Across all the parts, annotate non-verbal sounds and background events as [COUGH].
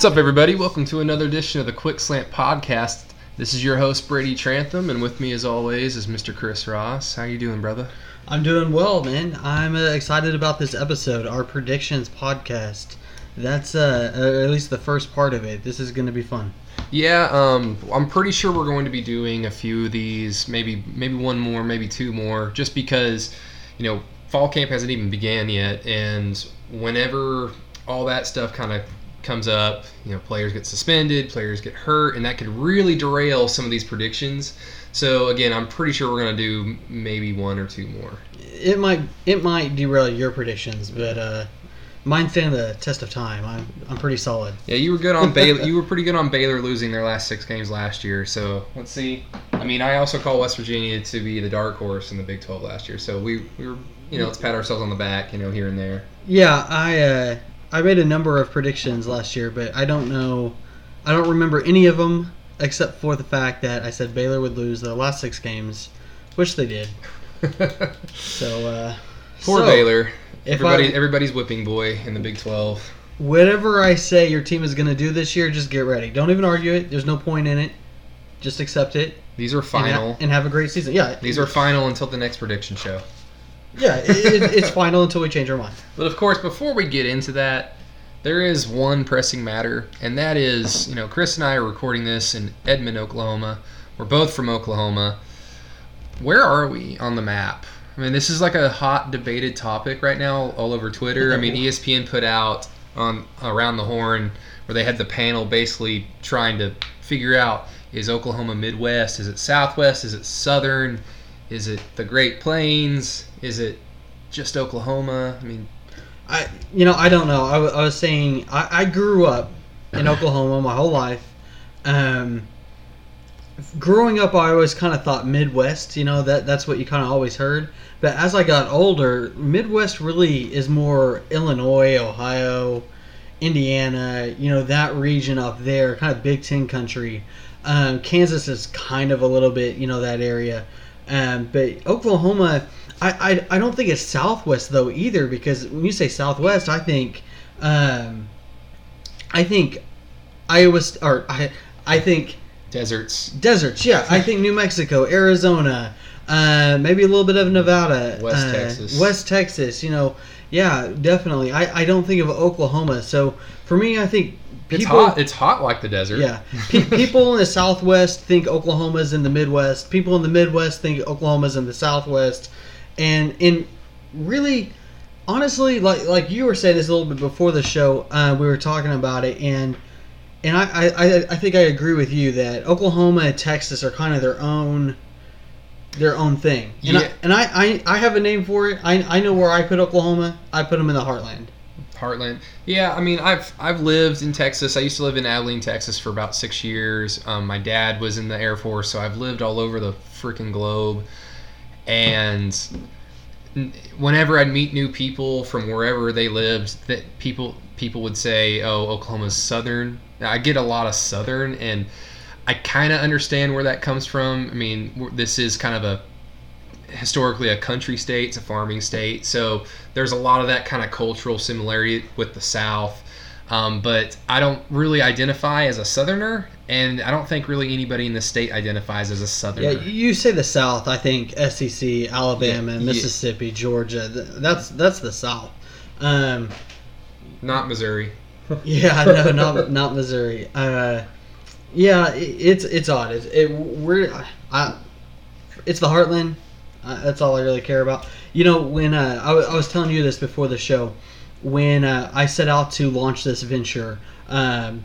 What's up, everybody? Welcome to another edition of the Quick Slant Podcast. This is your host Brady Trantham, and with me, as always, is Mr. Chris Ross. How you doing, brother? I'm doing well, man. I'm uh, excited about this episode, our predictions podcast. That's uh, uh, at least the first part of it. This is going to be fun. Yeah, um, I'm pretty sure we're going to be doing a few of these, maybe maybe one more, maybe two more, just because you know fall camp hasn't even began yet, and whenever all that stuff kind of comes up, you know, players get suspended, players get hurt, and that could really derail some of these predictions. So again, I'm pretty sure we're gonna do maybe one or two more. It might it might derail your predictions, but uh, mine stand the test of time. I'm I'm pretty solid. Yeah, you were good on Baylor. [LAUGHS] you were pretty good on Baylor losing their last six games last year. So let's see. I mean, I also call West Virginia to be the dark horse in the Big 12 last year. So we we were you know let's pat ourselves on the back, you know, here and there. Yeah, I uh, I made a number of predictions last year, but I don't know, I don't remember any of them except for the fact that I said Baylor would lose the last six games, which they did. [LAUGHS] so uh, Poor so, Baylor. Everybody, I- everybody's whipping boy in the Big 12. Whatever I say your team is going to do this year, just get ready. Don't even argue it. There's no point in it. Just accept it These are and ha- final. and, have a great season. Yeah, These are final until the next prediction show. Yeah. It, it, it's final until we change our mind. But of course, before we get into that, there is one pressing matter, and that is, you know, Chris and I are recording this in Edmond, Oklahoma. We're both from Oklahoma. Where are we on the map? I mean, this is like a hot debated topic right now all over Twitter. I mean, ESPN put out on around the horn where they had the panel basically trying to figure out is Oklahoma Midwest, is it Southwest, is it Southern, is it the Great Plains, is it just Oklahoma? I mean, I, you know, I don't know. I, was saying I, I grew up in [LAUGHS] Oklahoma my whole life. Um, growing up, I always kind of thought Midwest. You know that that's what you kind of always heard. But as I got older, Midwest really is more Illinois, Ohio, Indiana. You know that region up there, kind of Big Ten country. Um, Kansas is kind of a little bit, you know, that area. Um, but Oklahoma, I, I, I don't think it's Southwest though either because when you say Southwest, I think, um, I think Iowa or I I think deserts. deserts. Yeah, I think New Mexico, Arizona, uh, maybe a little bit of Nevada, West uh, Texas. West Texas. You know, yeah, definitely. I, I don't think of Oklahoma. So for me, I think It's hot. It's hot like the desert. Yeah, [LAUGHS] Pe- people in the Southwest think Oklahoma's in the Midwest. People in the Midwest think Oklahoma's in the Southwest, and in really, honestly, like like you were saying this a little bit before the show, uh, we were talking about it, and and I, I I I think I agree with you that Oklahoma and Texas are kind of their own their own thing. And, Yeah. I, and I, I I have a name for it. I I know where I put Oklahoma. I put them in the heartland. Heartland. Yeah, I mean, I've I've lived in Texas. I used to live in Abilene, Texas, for about six years. Um, my dad was in the Air Force, so I've lived all over the freaking globe. And whenever I'd meet new people from wherever they lived, that people people would say, "Oh, Oklahoma's southern." I get a lot of southern, and I kind of understand where that comes from. I mean, this is kind of a historically a country state, it's a farming state, so there's a lot of that kind of cultural similarity with the South. Um, but I don't really identify as a Southerner, and I don't think really anybody in the state identifies as a Southerner. Yeah, you say the South. I think SEC, Alabama, Yeah, yeah. Mississippi, Georgia. That's that's the South. Um, Not Missouri. [LAUGHS] yeah, no, not not Missouri. Uh, yeah, it, it's it's odd. It's, it we're I, it's the Heartland. Uh, that's all I really care about. You know, when uh, I, wa- I was telling you this before the show, when uh, I set out to launch this venture, um,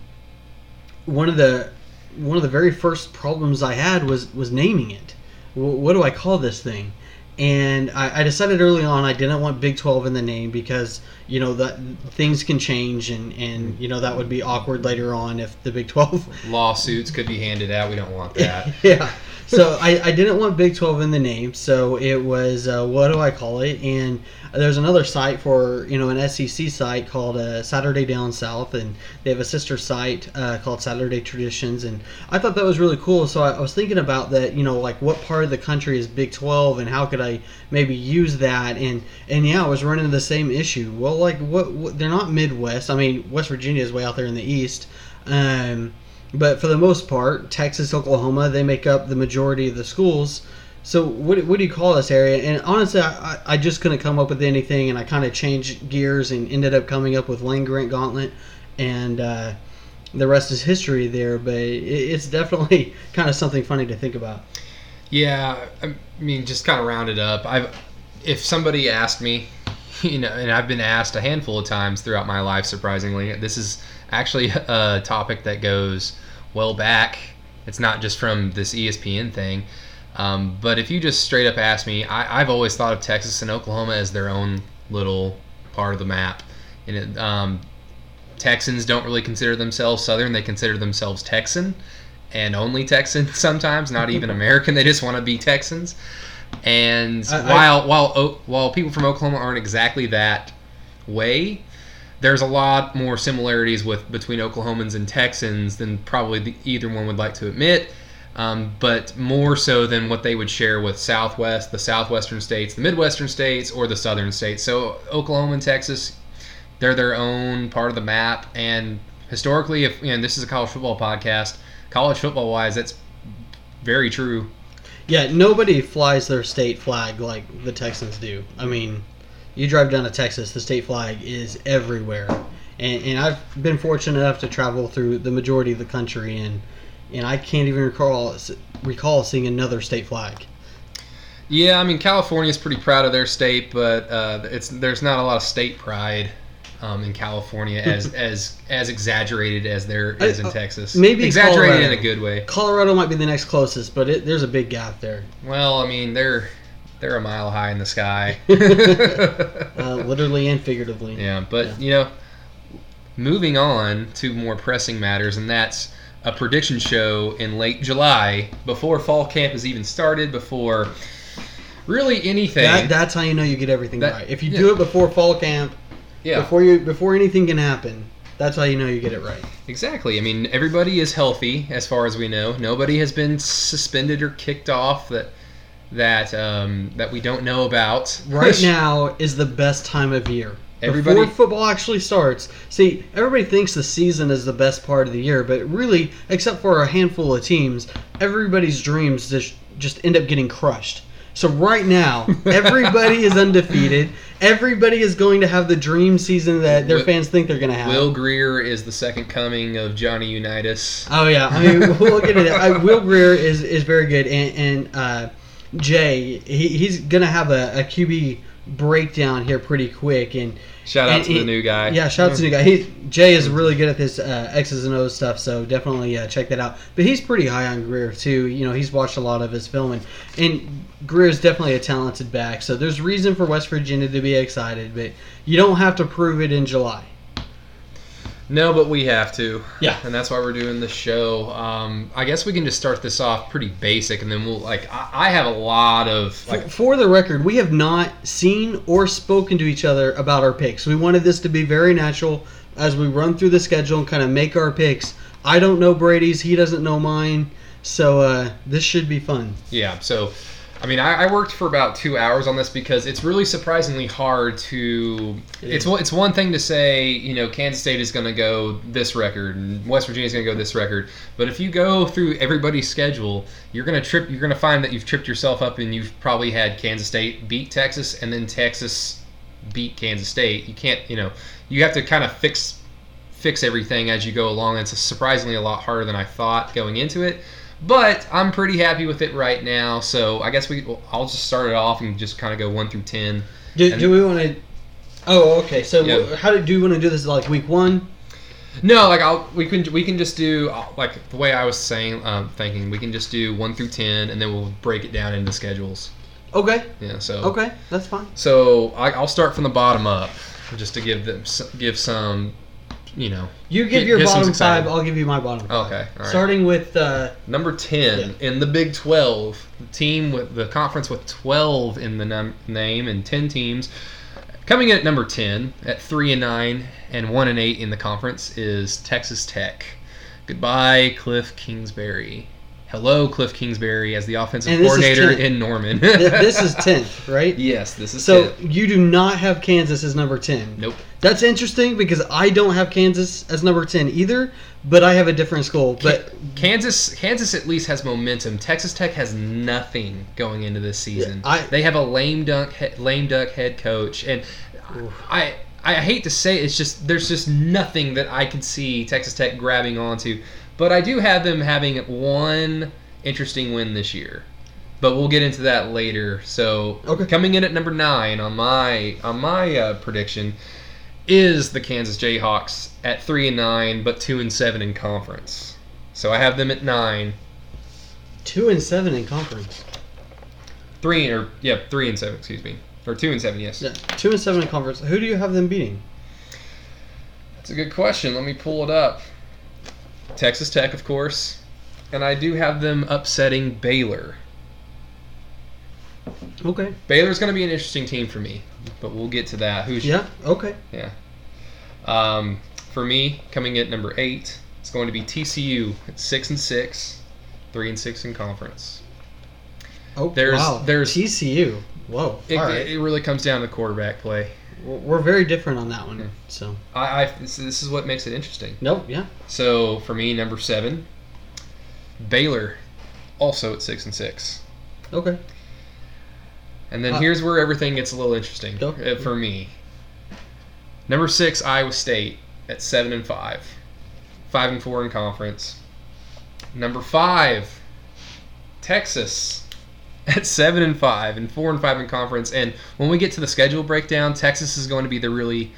one of the one of the very first problems I had was was naming it. W- what do I call this thing? And I, I decided early on I didn't want Big Twelve in the name because you know that things can change and and you know that would be awkward later on if the Big Twelve Lawsuits could be handed out. We don't want that. [LAUGHS] yeah. So I, I didn't want Big 12 in the name, so it was uh, what do I call it? And there's another site for you know an SEC site called uh, Saturday Down South, and they have a sister site uh, called Saturday Traditions, and I thought that was really cool. So I, I was thinking about that, you know, like what part of the country is Big 12, and how could I maybe use that? And and yeah, I was running into the same issue. Well, like what, what they're not Midwest. I mean, West Virginia is way out there in the east. Um, but for the most part, Texas, Oklahoma, they make up the majority of the schools. So what, what do you call this area? And honestly, I, I just couldn't come up with anything, and I kind of changed gears and ended up coming up with Land Grant Gauntlet, and uh, the rest is history there. But it, it's definitely [LAUGHS] kind of something funny to think about. Yeah, I mean, just kind of round it up. I've if somebody asked me, [LAUGHS] you know, and I've been asked a handful of times throughout my life. Surprisingly, this is actually [LAUGHS] a topic that goes well back. It's not just from this ESPN thing. Um, but if you just straight up ask me, I, I've always thought of Texas and Oklahoma as their own little part of the map. And it, um, Texans don't really consider themselves Southern; they consider themselves Texan, and only Texan [LAUGHS] sometimes, not even [LAUGHS] American. They just want to be Texans. And I- I- while while while people from Oklahoma aren't exactly that way, there's a lot more similarities with between Oklahomans and Texans than probably the, either one would like to admit. Um, but more so than what they would share with Southwest, the southwestern states, the midwestern states, or the southern states. So Oklahoma and Texas, they're their own part of the map. And historically, if and this is a college football podcast, college football wise, that's very true. Yeah, nobody flies their state flag like the Texans do. I mean, you drive down to Texas, the state flag is everywhere. And, and I've been fortunate enough to travel through the majority of the country, and and I can't even recall recall seeing another state flag. Yeah, I mean California is pretty proud of their state, but uh, it's there's not a lot of state pride um, in California as [LAUGHS] as as exaggerated as there is in Uh, Texas. maybe exaggerated Colorado. in a good way. Colorado might be the next closest, but it, there's a big gap there. Well, I mean they're they're a mile high in the sky. [LAUGHS] Uh, [LAUGHS] literally and figuratively. yeah, but Yeah. you know, moving on to more pressing matters, and that's a prediction show in late July before fall camp has even started, before really anything. That, that's how you know you get everything That- right. If you yeah. do it before fall camp, yeah. before you before anything can happen, that's how you know you get it right. Exactly. I mean, everybody is healthy as far as we know. Nobody has been suspended or kicked off that that um, that we don't know about. Right [LAUGHS] now is the best time of year. Everybody- Before football actually starts. See, everybody thinks the season is the best part of the year, but really, except for a handful of teams, everybody's dreams just just end up getting crushed. So right now, [LAUGHS] everybody is undefeated. Everybody is going to have the dream season that their Will- fans think they're going to have. Will Grier is the second coming of Johnny Unitas. Oh yeah, I mean we'll get into that. Will Grier is is very good, and, and uh, Jay he, he's gonna have a, a QB breakdown here pretty quick, and Shout out and to he- the new guy. yeah, shout out to the new guy. He, Jay is really good at this uh, X's and O's stuff, so definitely uh, check that out. But he's pretty high on Grier too. You know, he's watched a lot of his film, and, and Grier is definitely a talented back. So there's reason for West Virginia to be excited, but you don't have to prove it in July. No, but we have to. Yeah. And that's why we're doing the show. Um, I guess we can just start this off pretty basic, and then we'll like. I, I have a lot of For- For the record, we have not seen or spoken to each other about our picks. We wanted this to be very natural as we run through the schedule and kind of make our picks. I don't know Brady's, he doesn't know mine, so uh, this should be fun. Yeah. So, I mean, I, I worked for about two hours on this because it's really surprisingly hard to. It It's one- it's one thing to say, you know, Kansas State is going to go this record and West Virginia is going to go this record, but if you go through everybody's schedule, you're going to trip. You're going to find that you've tripped yourself up, and you've probably had Kansas State beat Texas, and then Texas beat Kansas State. You can't, you know, you have to kind of fix fix everything as you go along. It's surprisingly a lot harder than I thought going into it. But I'm pretty happy with it right now. So I guess we well, I'll just start it off and just kind of go one through ten. Do, do we want to? Oh, okay. So Yeah. how do, do you want to do this like week one? No, like I'll we can we can just do uh, like the way I was saying um, thinking we can just do one through ten and then we'll break it down into schedules. Okay. Yeah. So Okay, that's fine. So I, I'll start from the bottom up, just to give them give some you know. You give Get- your get bottom five. I'll give you my bottom five. Okay, all right. Starting with uh, Number 10 in the Big 12, the team with the conference with 12 in the num- name and 10 teams. Coming in at number 10 at 3 and 9 and 1 and 8 in the conference is Texas Tech. Goodbye, Cliff Kingsbury. Hello, Cliff Kingsbury, as the offensive coordinator in Norman. [LAUGHS] this is tenth, right? yes, this is So 10. you do not have Kansas as number ten. Nope. That's interesting because I don't have Kansas as number ten either, but I have a different school. But Kansas, Kansas at least has momentum. Texas Tech has nothing going into this season. I- they have a lame duck, lame duck head coach, and I, I hate to say it, it's just there's just nothing that I can see Texas Tech grabbing onto. But I do have them having one interesting win this year. But we'll get into that later. So Okay. coming in at number nine on my on my uh, prediction is the Kansas Jayhawks at three and nine, but two and seven in conference. So I have them at nine, two and seven in conference. three or yeah, three and seven. Excuse me, or two and seven. Yes, Yeah, two and seven in conference. Who do you have them beating? that's a good question. Let me pull it up. Texas Tech, of course, and I do have them upsetting Baylor. Okay. Baylor's going to be an interesting team for me, but we'll get to that. Who's Yeah. Okay. Yeah. Um, for me, coming at number eight, it's going to be TCU at six and six, three and six in conference. Oh, There's- wow. there's- TCU. Whoa. It, All right. it really comes down to quarterback play. We're- very different on that one. Yeah. So. I, I this, this is what makes it interesting. Nope. Yeah. So for me, number seven, Baylor, also at six and six. Okay. And then Uh, here's where everything gets a little interesting Go. uh, for me. Number six, Iowa State at seven and five, five and four in conference. Number five, Texas at seven and five and four and five in conference. And when we get to the schedule breakdown, Texas is going to be the really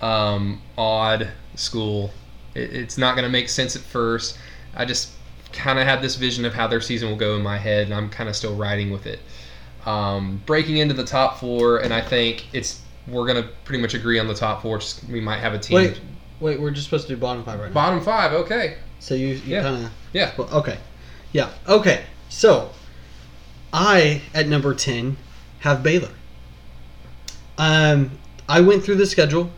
um, odd school. It, it's not going to make sense at first. I just kind of have this vision of how their season will go in my head, and I'm kind of still riding with it um, breaking into the top four, and I think it's we're gonna pretty much agree on the top four. Just, we might have a team. Wait. Wait. We're just supposed to do bottom five right now. Bottom five, okay. So you, you Yeah. kind of. Yeah. Okay. Yeah. Okay. So, I at number ten have Baylor. Um, I went through the schedule,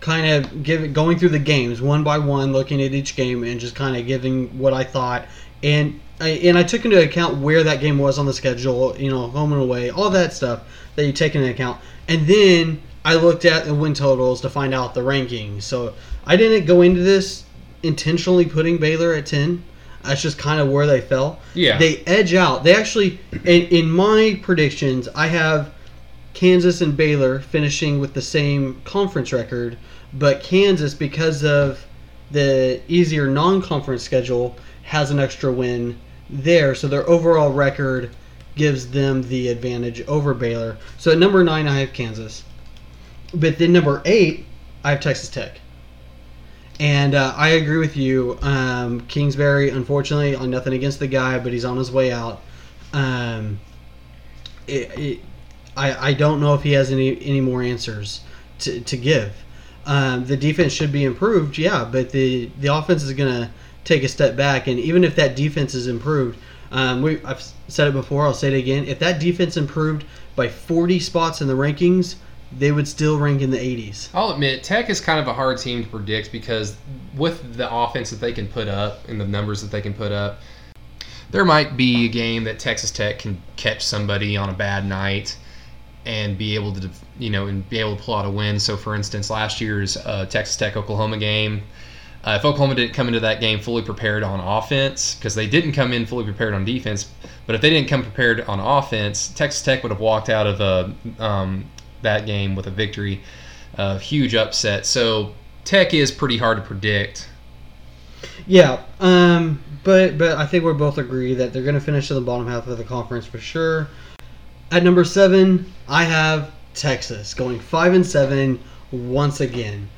kind of give going through the games one by one, looking at each game and just kind of giving what I thought, and I, and I took into account where that game was on the schedule, you know, home and away, all that stuff that you take into account, and then I looked at the win totals to find out the rankings. So I didn't go into this intentionally putting Baylor at ten. That's just kind of where they fell. Yeah. They edge out. They actually, in, in my predictions, I have Kansas and Baylor finishing with the same conference record, but Kansas, because of the easier non-conference schedule, has an extra win there. So their overall record gives them the advantage over Baylor. So at number nine, I have Kansas. But then number eight, I have Texas Tech. And uh, I agree with you. Um, Kingsbury, unfortunately, on nothing against the guy, but he's on his way out. Um, it, it, I, I don't know if he has any, any more answers to, to give. Um, the defense should be improved, yeah, but the, the offense is going to take a step back. And even if that defense is improved, um, we, I've said it before, I'll say it again. If that defense improved by 40 spots in the rankings, they would still rank in the 80s. I'll admit, Tech is kind of a hard team to predict because with the offense that they can put up and the numbers that they can put up, there might be a game that Texas Tech can catch somebody on a bad night and be able to, you know, and be able to pull out a win. So, for instance, last year's uh, Texas Tech Oklahoma game, uh, if Oklahoma didn't come into that game fully prepared on offense, because they didn't come in fully prepared on defense, but if they didn't come prepared on offense, Texas Tech would have walked out of a um, that game with a victory, a huge upset. So Tech is pretty hard to predict. Yeah, um, but but I think we both agree that they're going to finish in the bottom half of the conference for sure. At number seven, I have Texas going five and seven once again.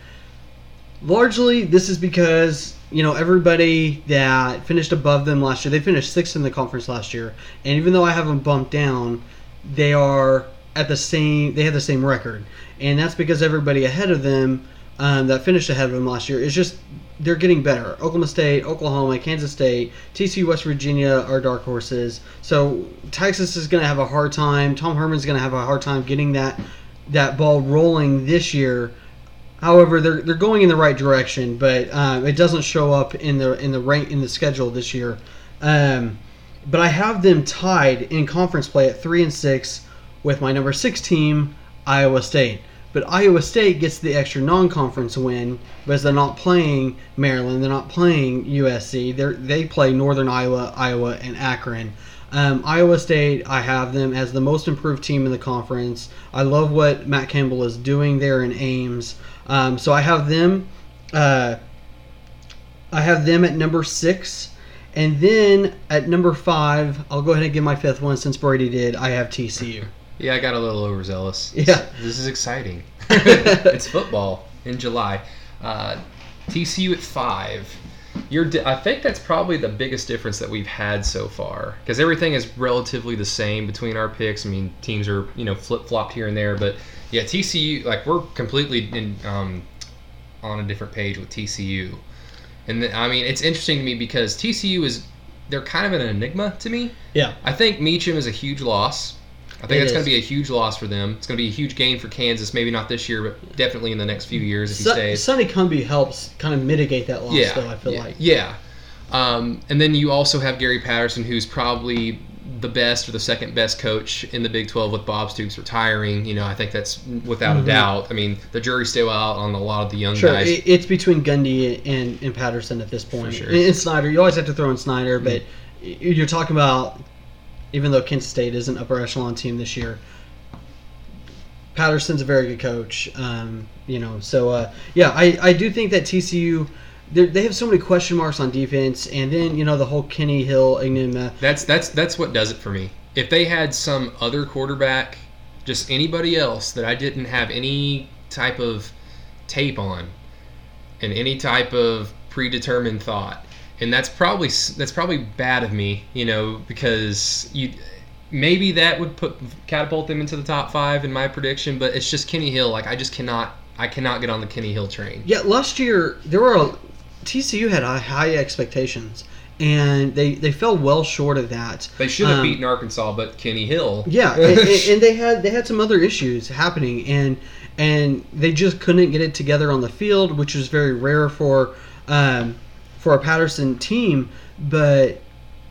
Largely, this is because you know everybody that finished above them last year. They finished sixth in the conference last year, and even though I have them bumped down, they are at the same. They have the same record, and that's because everybody ahead of them um, that finished ahead of them last year. is just they're getting better. Oklahoma State, Oklahoma, Kansas State, TCU, West Virginia are dark horses. So Texas is going to have a hard time. Tom Herman's going to have a hard time getting that that ball rolling this year. However, they're, they're going in the right direction, but um, it doesn't show up in the in the rank in the schedule this year. Um, but I have them tied in conference play at three and six with my number six team, Iowa State. But Iowa State gets the extra non-conference win because they're not playing Maryland, they're not playing USC. They they play Northern Iowa, Iowa, and Akron. Um, Iowa State, I have them as the most improved team in the conference. I love what Matt Campbell is doing there in Ames. Um, so I have them. Uh, I have them at number six, and then at number five, I'll go ahead and give my fifth one since Brady did. I have TCU. Yeah, I got a little overzealous. Yeah. This is exciting. [LAUGHS] it's football in July. Uh, TCU at five. You're, di- I think that's probably the biggest difference that we've had so far because everything is relatively the same between our picks. I mean, teams are you know flip flopped here and there, but yeah, TCU like we're completely in, um, on a different page with TCU, and the, I mean it's interesting to me because TCU is they're kind of an enigma to me. Yeah. I think Meacham is a huge loss. I think It that's going to be a huge loss for them. It's going to be a huge gain for Kansas. Maybe not this year, but definitely in the next few years if he stays. Sonny Cumbie helps kind of mitigate that loss, yeah, though, I feel yeah, like. yeah. Um, and then you also have Gary Patterson, who's probably the best or the second best coach in the Big 12 with Bob Stoops retiring. You know, I think that's without Mhm. a doubt. I mean, the jury's still out on a lot of the young Sure, guys. it, it's between Gundy and, and Patterson at this point. sure. And, and Snyder, you always have to throw in Snyder, but y- you're talking about, even though Kent State is an upper echelon team this year, Patterson's a very good coach. Um, you know, so uh, yeah, I, I do think that TCU. they're- have so many question marks on defense, and then you know the whole Kenny Hill enigma. That's that's that's what does it for me. If they had some other quarterback, just anybody else that I didn't have any type of tape on, and any type of predetermined thought, and that's probably that's probably bad of me, you know, because you maybe that would put catapult them into the top five in my prediction, but it's just Kenny Hill. Like I just cannot I cannot get on the Kenny Hill train. Yeah, last year there were a, TCU had high- expectations, and they they fell well short of that. They should have Um, beaten Arkansas, but Kenny Hill. Yeah, [LAUGHS] and, and, and they had they had some other issues happening, and and they just couldn't get it together on the field, which is very rare for um, for a Patterson team. But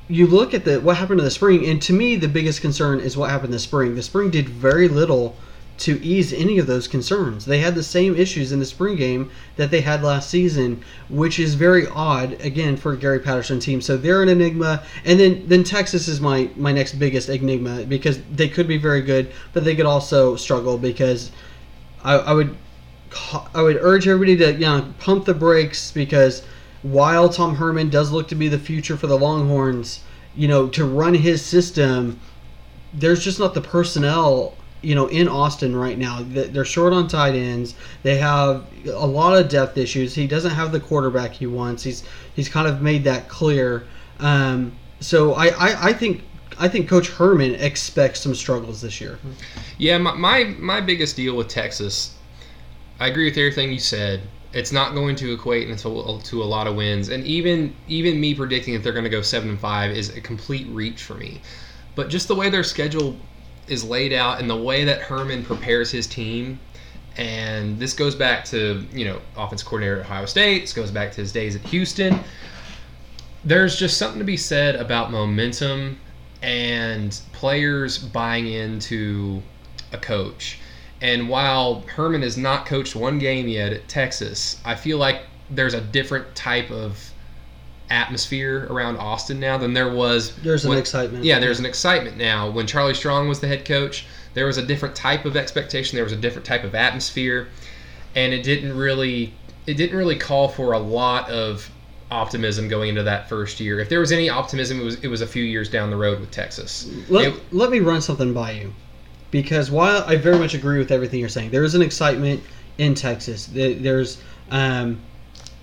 you look at the what happened in the spring, and to me, the biggest concern is what happened this spring. The spring did very little to ease any of those concerns. They had the same issues in the spring game that they had last season, which is very odd again for a Gary Patterson team. So they're an enigma, and then then Texas is my my next biggest enigma because they could be very good, but they could also struggle because I, I would I would urge everybody to you know pump the brakes because while Tom Herman does look to be the future for the Longhorns, you know to run his system, there's just not the personnel you know in Austin right now. They're short on tight ends. They have a lot of depth issues. He doesn't have the quarterback he wants. He's he's kind of made that clear. Um, so I, I, I think I think Coach Herman expects some struggles this year. Yeah, my, my my biggest deal with Texas, I agree with everything you said. It's not going to equate into to a lot of wins, and even even me predicting that they're going to go seven and five is a complete reach for me. But just the way their schedule is laid out and the way that Herman prepares his team, and this goes back to you know offense coordinator at Ohio State. This goes back to his days at Houston. There's just something to be said about momentum and players buying into a coach. And while Herman has not coached one game yet at Texas, I feel like there's a different type of atmosphere around Austin now than there was. There's an excitement. Yeah, there's an excitement now. When Charlie Strong was the head coach, there was a different type of expectation. There was a different type of atmosphere, and it didn't really it didn't really call for a lot of optimism going into that first year. If there was any optimism, it was it was a few years down the road with Texas. Let, It- let me run something by you. Because while I very much agree with everything you're saying, there is an excitement in Texas. There- There's, um,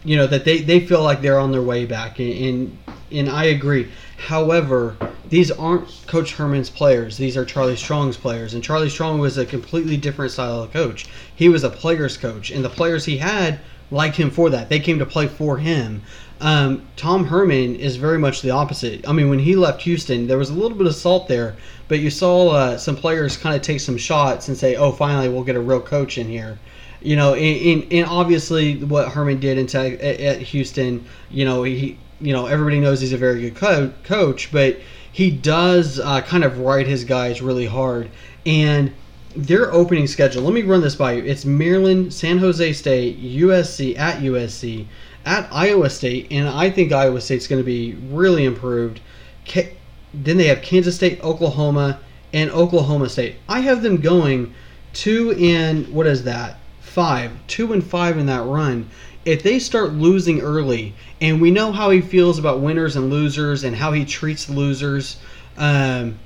you know, that they, they feel like they're on their way back. And and I agree. However, these aren't Coach Herman's players. These are Charlie Strong's players, and Charlie Strong was a completely different style of coach. He was a players coach, and the players he had liked him for that. They came to play for him. Um, Tom Herman is very much the opposite. I mean, when he left Houston, there was a little bit of salt there, but you saw uh, some players kind of take some shots and say, "Oh, finally, we'll get a real coach in here." You know, and, and, and obviously what Herman did in at, at Houston, you know, he, you know, everybody knows he's a very good co- coach, but he does uh, kind of ride his guys really hard. And their opening schedule, let me run this by you. It's Maryland, San Jose State, USC at USC, at Iowa State, and I think Iowa State's going to be really improved. Ca- then they have Kansas State, Oklahoma, and Oklahoma State. I have them going two and what is that? Five, two and five in that run. If they start losing early, and we know how he feels about winners and losers and how he treats losers, um,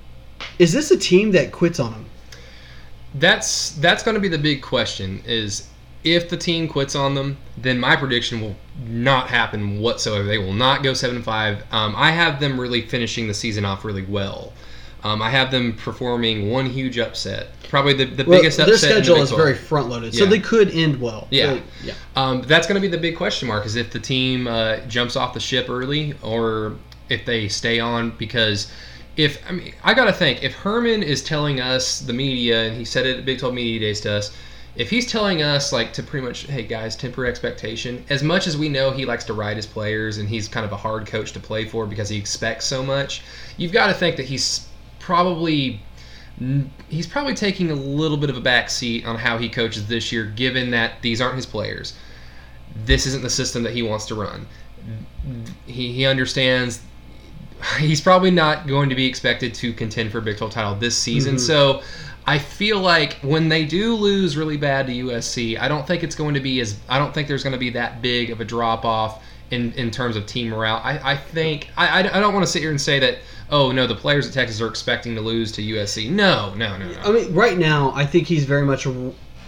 is this a team that quits on him? That's that's going to be the big question. Is if the team quits on them, then my prediction will not happen whatsoever. They will not go seven and five. Um, I have them really finishing the season off really well. Um, I have them performing one huge upset, probably the, the Well, biggest their upset. in the schedule Big is very front loaded, so they could end well. Yeah. But, yeah. Um, that's going to be the big question mark: is if the team uh, jumps off the ship early, or if they stay on. Because if I mean, I got to think if Herman is telling us the media, and he said it at Big 12 Media Days to us, if he's telling us like to pretty much, hey guys, temper expectation. As much as we know he likes to ride his players, and he's kind of a hard coach to play for because he expects so much, you've got to think that he's probably he's probably taking a little bit of a back seat on how he coaches this year, given that these aren't his players. This isn't the system that he wants to run. He, he understands [LAUGHS] he's probably not going to be expected to contend for a Big 12 title this season. Mhm. So I feel like when they do lose really bad to USC, I don't think it's going to be as I don't think there's going to be that big of a drop off in, in terms of team morale. I, I think I, I, I don't want to sit here and say that oh no the players at Texas are expecting to lose to USC. No no no no. I mean, right now, I think he's very much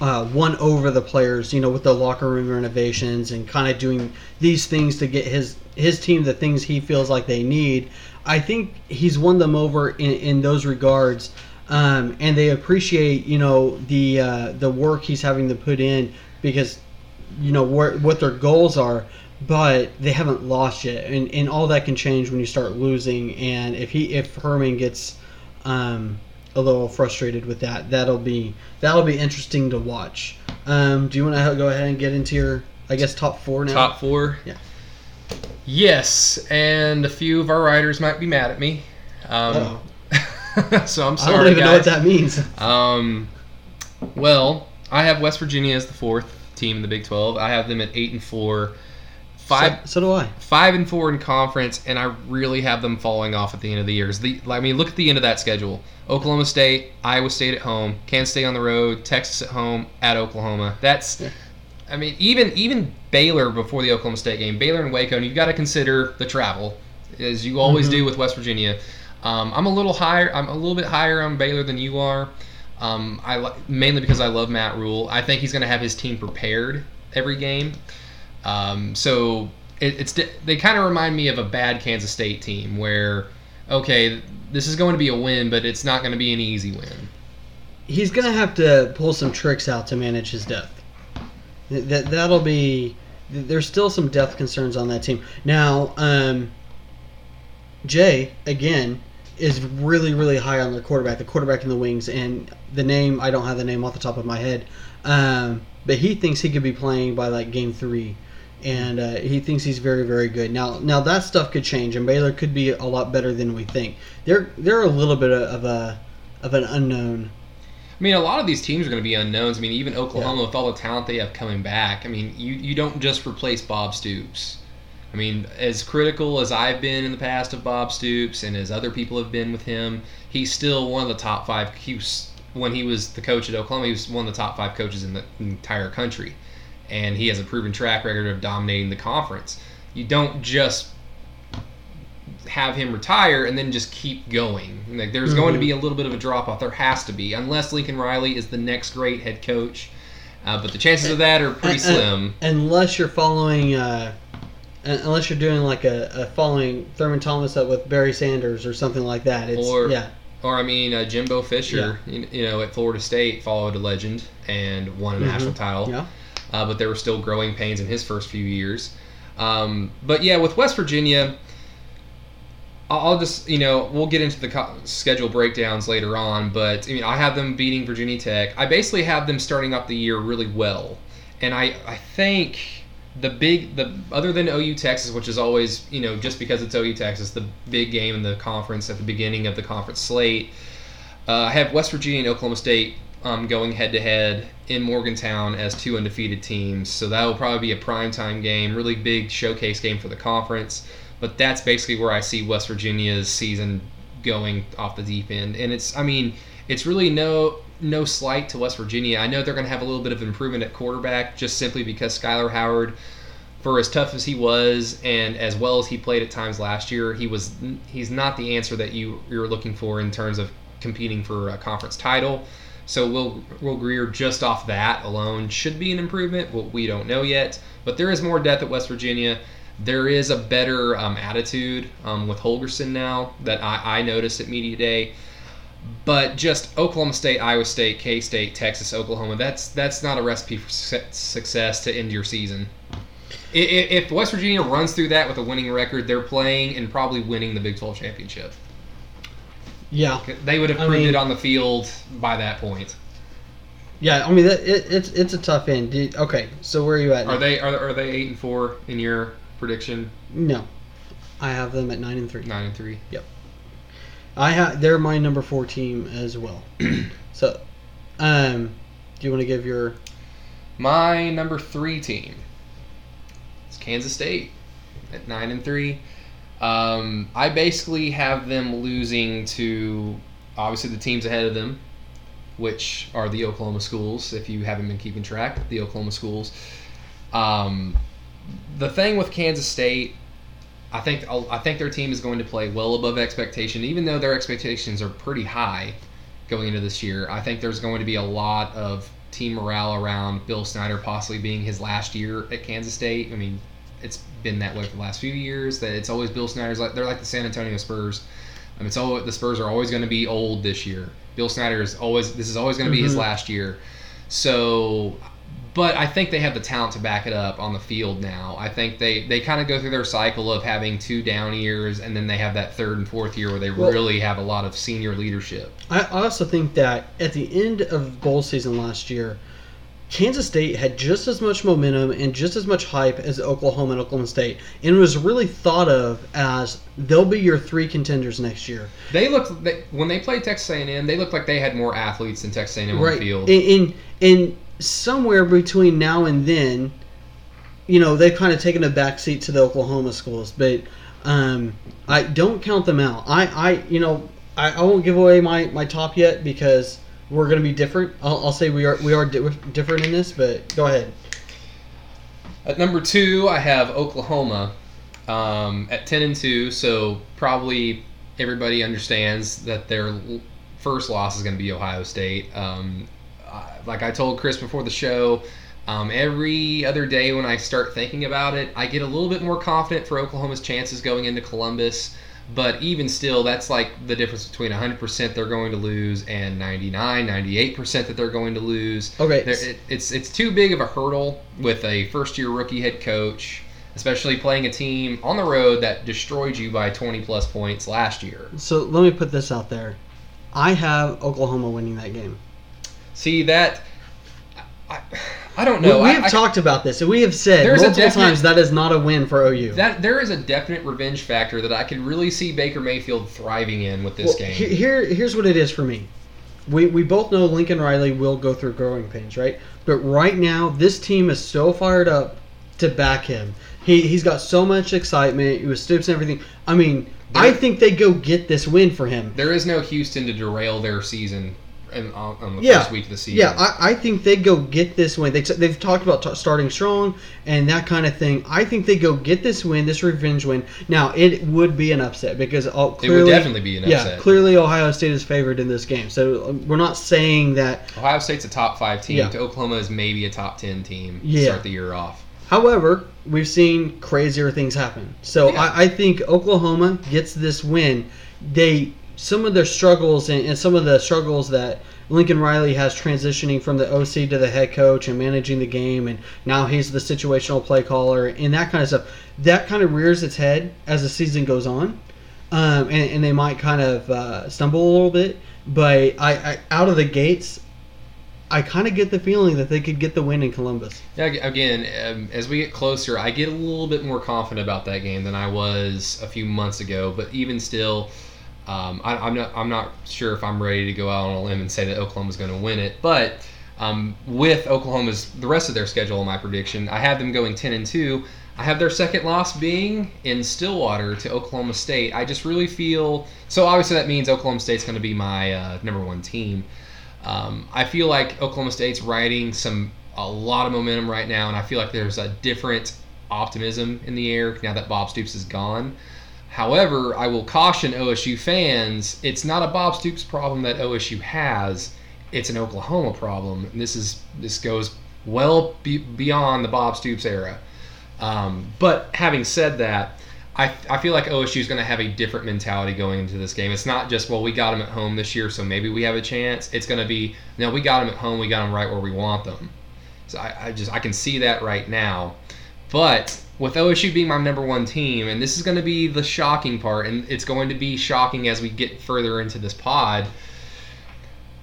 uh, won over the players. You know, with the locker room renovations and kind of doing these things to get his his team the things he feels like they need. I think he's won them over in, in those regards, um, and they appreciate you know the uh, the work he's having to put in because you know where, what their goals are but they haven't lost yet and, and all that can change when you start losing and if he if herman gets um, a little frustrated with that that'll be that'll be interesting to watch um, do you want to go ahead and get into your i guess top four now Top four. Yeah. Yes, and a few of our writers might be mad at me. Um, [LAUGHS] so I'm sorry. i don't even guys. know what that means Um, well, I have West Virginia as the fourth team in the Big 12. I have them at eight and four, five so, so do i five and four in conference, and I really have them falling off at the end of the year. The, I mean, look at the end of that schedule: Oklahoma State, Iowa State at home, Kansas State on the road, Texas at home, at Oklahoma. That's, Yeah. I mean, even even Baylor before the Oklahoma State game, Baylor and Waco, and you've got to consider the travel, as you always Mhm. do with West Virginia. Um, I'm a little higher. I'm a little bit higher on Baylor than you are. Um, I mainly because I love Matt Rhule. I think he's going to have his team prepared every game. Um, so it, it's they kind of remind me of a bad Kansas State team where okay, this is going to be a win, but it's not going to be an easy win. he's gonna have to pull some tricks out to manage his depth. Th- That that'll be. There's still some depth concerns on that team. Now, um, Jay again is really really high on their quarterback, the quarterback in the wings, and the name I don't have the name off the top of my head, um, but he thinks he could be playing by like game three. And uh, he thinks he's very, very good. Now, now that stuff could change, and Baylor could be a lot better than we think. They're they're a little bit of a of an unknown. I mean, a lot of these teams are going to be unknowns. I mean, even Oklahoma with all the talent they have coming back. I mean, you you don't just replace Bob Stoops. I mean, as critical as I've been in the past of Bob Stoops and as other people have been with him, he's still one of the top five. He was, when he was the coach at Oklahoma, he was one of the top five coaches in the entire country, and he has a proven track record of dominating the conference. You don't just have him retire and then just keep going. Like there's going to be a little bit of a drop off. There has to be, unless Lincoln Riley is the next great head coach. Uh, but the chances of that are pretty Uh, uh, slim. unless you're following uh, Unless you're doing like a, a following Thurman Thomas up with Barry Sanders or something like that. It's Or- yeah. Or I mean, uh, Jimbo Fisher, you, you know, at Florida State, followed a legend and won a Mhm. national title. Yeah. Uh, but there were still growing pains in his first few years. Um, but yeah, with West Virginia, I'll just you know we'll get into the co- schedule breakdowns later on. But I mean, I have them beating Virginia Tech. I basically have them starting off the year really well, and I I think the big the other than OU Texas, which is always you know just because it's OU Texas, the big game in the conference at the beginning of the conference slate. Uh, I have West Virginia and Oklahoma State um, going head to head in Morgantown as two undefeated teams. So that will probably be a primetime game, really big showcase game for the conference. But that's basically where I see West Virginia's season going off the deep end. And it's, I mean, it's really no no slight to West Virginia. I know they're going to have a little bit of improvement at quarterback just simply because Skyler Howard, for as tough as he was and as well as he played at times last year, he was he's not the answer that you you're looking for in terms of competing for a conference title. So Will Will Grier just off that alone should be an improvement. We don't know yet, but there is more depth at West Virginia. There is a better um, attitude um, with Holgorsen now that I, I noticed at media day. But just Oklahoma State, Iowa State, K State, Texas, Oklahoma. That's that's not a recipe for success to end your season. If West Virginia runs through that with a winning record, they're playing and probably winning the Big 12 championship. Yeah. They would have I proved mean- it on the field by that point. Yeah. I mean, that, it, it's it's a tough end. Did- Okay. So where are you at? Are now? they are, are they eight and four in your prediction? No. I have them at nine and three. Nine and three. Yep. I have. They're my number four team as well. [CLEARS THROAT] so, um, do you want to give your? My number three team It's Kansas State at nine and three. Um, I basically have them losing to obviously the teams ahead of them, which are the Oklahoma schools. If you haven't been keeping track, the Oklahoma schools. Um, the thing with Kansas State, I think I think their team is going to play well above expectation, even though their expectations are pretty high going into this year. I think there's going to be a lot of team morale around Bill Snyder possibly being his last year at Kansas State. I mean, it's been that way for the last few years. That it's always Bill Snyder's like they're like the San Antonio Spurs. I mean, it's all the Spurs are always going to be old this year. Bill Snyder is always this is always going to be his Mhm. last year. So, but I think they have the talent to back it up on the field now. I think they they kind of go through their cycle of having two down years, and then they have that third and fourth year where they Well- really have a lot of senior leadership. I I also think that at the end of bowl season last year, Kansas State had just as much momentum and just as much hype as Oklahoma and Oklahoma State, and was really thought of as they'll be your three contenders next year. They looked they, when they played Texas A&M. They looked like they had more athletes than Texas A&M on the field. In, in in somewhere between now and then, you know, they've kind of taken a backseat to the Oklahoma schools, but um, I don't count them out. I, I you know, I, I won't give away my, my top yet because we're going to be different. I'll, I'll say we are we are di- different in this, but go ahead. At number two, I have Oklahoma um, at ten and two. So probably everybody understands that their first loss is going to be Ohio State. Um, like I told Chris before the show, um, every other day when I start thinking about it, I get a little bit more confident for Oklahoma's chances going into Columbus. But even still, that's like the difference between 100% they're going to lose and 99, 98% that they're going to lose. Okay. It, it's it's too big of a hurdle with a first year rookie head coach, especially playing a team on the road that destroyed you by 20 plus points last year. So let me put this out there. I have Oklahoma winning that game. See that? I, I don't know. we, we have I- talked about this, and we have said multiple definite- times that is not a win for OU. that there is a definite revenge factor that I could really see Baker Mayfield thriving in with this Well, game. he- Here, here's what it is for me. We, we both know Lincoln Riley will go through growing pains, right? But right now, this team is so fired up to back him. He, he's got so much excitement with Stoops and everything. I mean, I think they go get this win for him. there is no Houston to derail their season in, on, on the Yeah. first week of the season. Yeah, I, I think they go get this win. They, they've talked about t- starting strong and that kind of thing. I think they go get this win, this revenge win. Now, it would be an upset because all, it would definitely be an upset. yeah, clearly Ohio State is favored in this game. So um, we're not saying that Ohio State's a top five team. Yeah. To Oklahoma is maybe a top ten team to Yeah. start the year off. However, we've seen crazier things happen. So Yeah. I, I think Oklahoma gets this win. They some of their struggles and, and some of the struggles that Lincoln Riley has transitioning from the OC to the head coach and managing the game, and now he's the situational play caller and that kind of stuff. That kind of rears its head as the season goes on, um, and, and they might kind of uh, stumble a little bit. But I, I out of the gates, I kind of get the feeling that they could get the win in Columbus. Yeah, again, um, as we get closer, I get a little bit more confident about that game than I was a few months ago. But even still, um, I, I'm not I'm not sure if I'm ready to go out on a limb and say that Oklahoma's going to win it. But um, with Oklahoma's the rest of their schedule, in my prediction, I have them going 10 and two. I have their second loss being in Stillwater to Oklahoma State. I just really feel so. Obviously, that means Oklahoma State's going to be my uh, number one team. Um, I feel like Oklahoma State's riding some a lot of momentum right now, and I feel like there's a different optimism in the air now that Bob Stoops is gone. However, I will caution OSU fans: it's not a Bob Stoops problem that OSU has; it's an Oklahoma problem. And this is this goes well be, beyond the Bob Stoops era. Um, but having said that, I, I feel like OSU is going to have a different mentality going into this game. It's not just well we got them at home this year, so maybe we have a chance. It's going to be no, we got them at home, we got them right where we want them. So I, I just I can see that right now. But with OSU being my number one team, and this is going to be the shocking part, and it's going to be shocking as we get further into this pod.